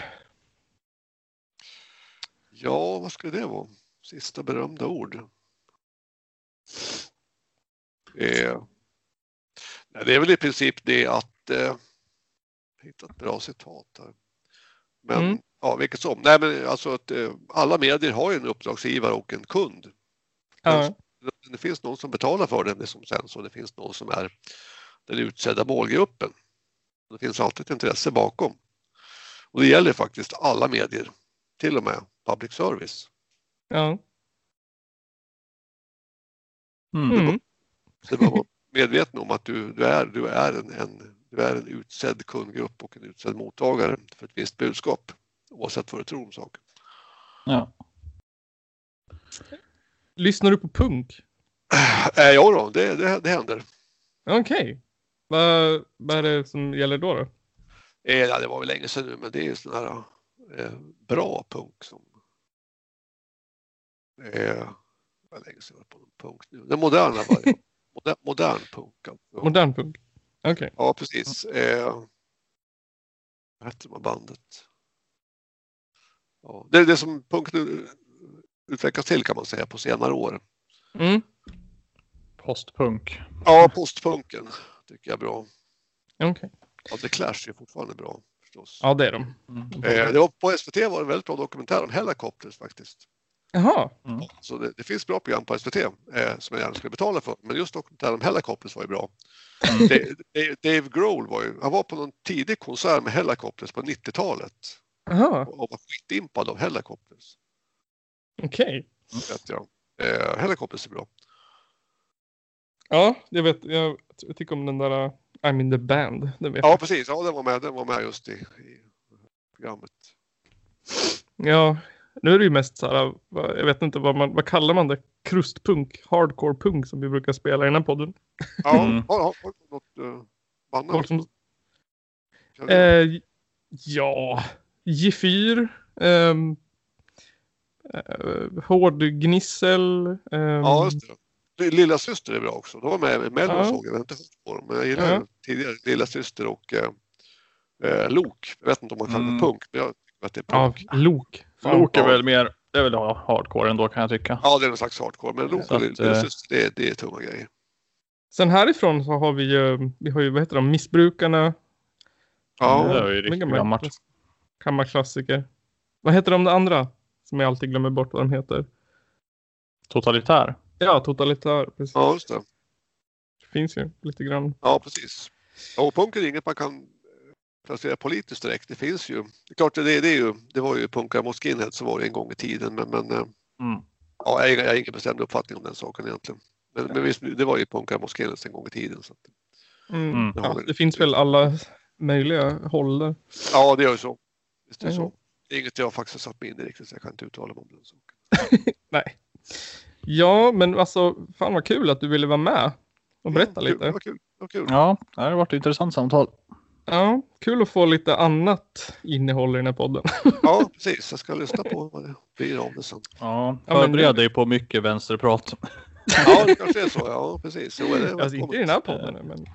Ja, vad skulle det vara? Sista berömda ord. Eh, det är väl i princip det att eh, hitta ett bra citat här. Men Mm. ja, vilket som. Nej, men alltså att eh, alla medier har ju en uppdragsgivare och en kund. Ja. Det finns någon som betalar för det, det som sänds och det finns någon som är den utsedda målgruppen. Det finns alltid ett intresse bakom. Och det gäller faktiskt alla medier, till och med public service. ja. Mm. Mm. Så man vara medveten om att du, du, är, du, är en, en, du är en utsedd kundgrupp och en utsedd mottagare för ett visst budskap. Oavsett vad du tror om saken. Ja. Lyssnar du på punk? Äh, ja då, det, det, det händer. Okej. Vad, vad är det som gäller då? då? Eh, ja, det var väl länge sedan nu, men det är ju sån här eh, bra punk som... Eh, jag var på någon punk nu. Den moderna var modern, modern punk. Alltså. Modern punk? Okej. Ja, precis. Eh, vad hette här bandet? Ja, det är det som punk nu utvecklas till kan man säga på senare år. Mm. Postpunk. Ja, postpunken tycker jag är bra. Okej. Ja, The Clash är fortfarande bra förstås. Ja, det är de. Mm. Eh, det var, på SVT var det en väldigt bra dokumentär om Hellacopters faktiskt. Jaha. Så det, det finns bra program på SVT eh, som jag gärna skulle betala för. Men just dokumentären om Hellacopters var ju bra. Mm. Dave Grohl var ju, han var på någon tidig konsert med Hellacopters på 90-talet Jaha. och var skitimpad av Hellacopters. Okej. Vet jag. Eh, Hellacopters är bra. Ja, jag vet. Jag, jag tycker om den där I'm in the band. Ja precis, ja, den var med, den var med just i, i programmet. Ja, nu är det ju mest så här. Jag vet inte vad man, vad kallar man det? Krustpunk, hardcore punk som vi brukar spela i den här podden. Ja, Mm. har, har något uh? Folk som, eh, ja, G4. Um, uh, hårdgnissel. ehm, Ja, just det. Lilla syster är bra också. De var med i Mello Ja. såg jag. Jag har inte hört på dem, men jag gillar Ja. ja. tidigare Lilla syster och eh, eh, Lok. Jag vet inte om man kallar det Mm. punk, men jag tycker att det är ja, punk. Lok. Fan. Lok är Ja. väl mer, det är väl hardcore ändå kan jag tycka. Ja, det är någon slags hardcore, men Lok och Lilla eh, syster, det, är- det är tunga grejer. Sen härifrån så har vi ju, vi har ju, vad heter de, Missbrukarna. Ja, det är ju riktigt gammalt. klass- Kammarklassiker. Vad heter de andra? Som jag alltid glömmer bort vad de heter. Totalitär. Ja, totalitär. Precis. ja just det. Det finns ju lite grann. Ja, precis. Och punk är inget man kan placera politiskt direkt. Det finns ju. Det är klart, det, det, är ju, det var ju punkare mot skinhead som var det en gång i tiden, men, men eh, Mm. ja, jag, jag har ingen bestämd uppfattning om den saken egentligen. Men, men visst, det var ju punkare mot skinheads en gång i tiden. Så att, Mm. Mm. Ja, det finns väl alla möjliga håll där. ja, det gör ju så. Visst är det Ja. så. Det är inget jag faktiskt har satt mig in i riktigt, så jag kan inte uttala mig om den saken. Nej. Ja, men alltså, fan vad kul att du ville vara med och berätta Mm, kul, lite. Var kul. Var kul. Ja, det har varit ett intressant samtal. Ja, kul att få lite annat innehåll i den här podden. Ja, precis. Jag ska lyssna på vad det blir av det sen. Ja, Ja, men förbered dig på mycket vänsterprat. Ja, det kanske är så. Ja, precis. Jo, det Alltså inte i den här podden, men Nej.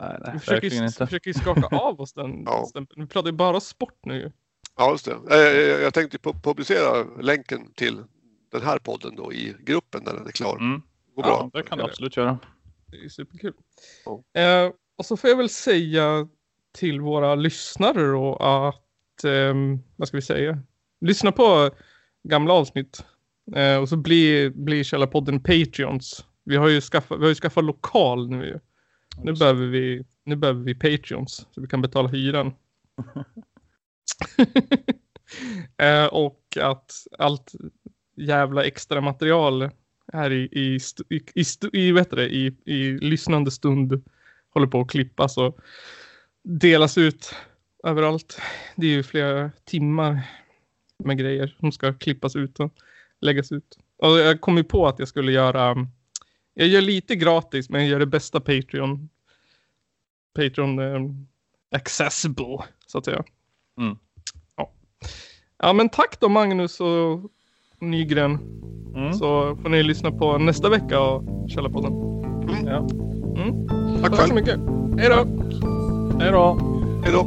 Nej, nej vi försöker, inte. försöker ju skaka av oss den Ja. stämpeln. Vi pratar ju bara sport nu. Ja, just det. Eh, Jag tänkte pu- publicera länken till den här podden då i gruppen när den är klar. Mm. Går Ja, bra. det kan du absolut göra. Det är superkul. Ja. Eh, och så får jag väl säga till våra lyssnare då att, ehm, vad ska vi säga? Lyssna på gamla avsnitt. Eh, och så blir, blir Källarpodden Patreons. Vi har ju skaffat, vi har ju skaffat lokal nu ju. Nu behöver vi, nu behöver vi Patreons så vi kan betala hyran. eh, och att allt jävla extra material här i, i, i, i, i, vet det, i, i lyssnande stund håller på att klippas och delas ut överallt. Det är ju flera timmar med grejer som ska klippas ut och läggas ut. Och jag kom ju på att jag skulle göra, jag gör lite gratis men jag gör det bästa Patreon, Patreon eh, accessible så att säga. Mm. Ja. ja men tack då Magnus och Nygren. Mm. Så får ni lyssna på nästa vecka av Källarpodden. Ja. Tack Tack så mycket. Hej då! Hej då! Hej då.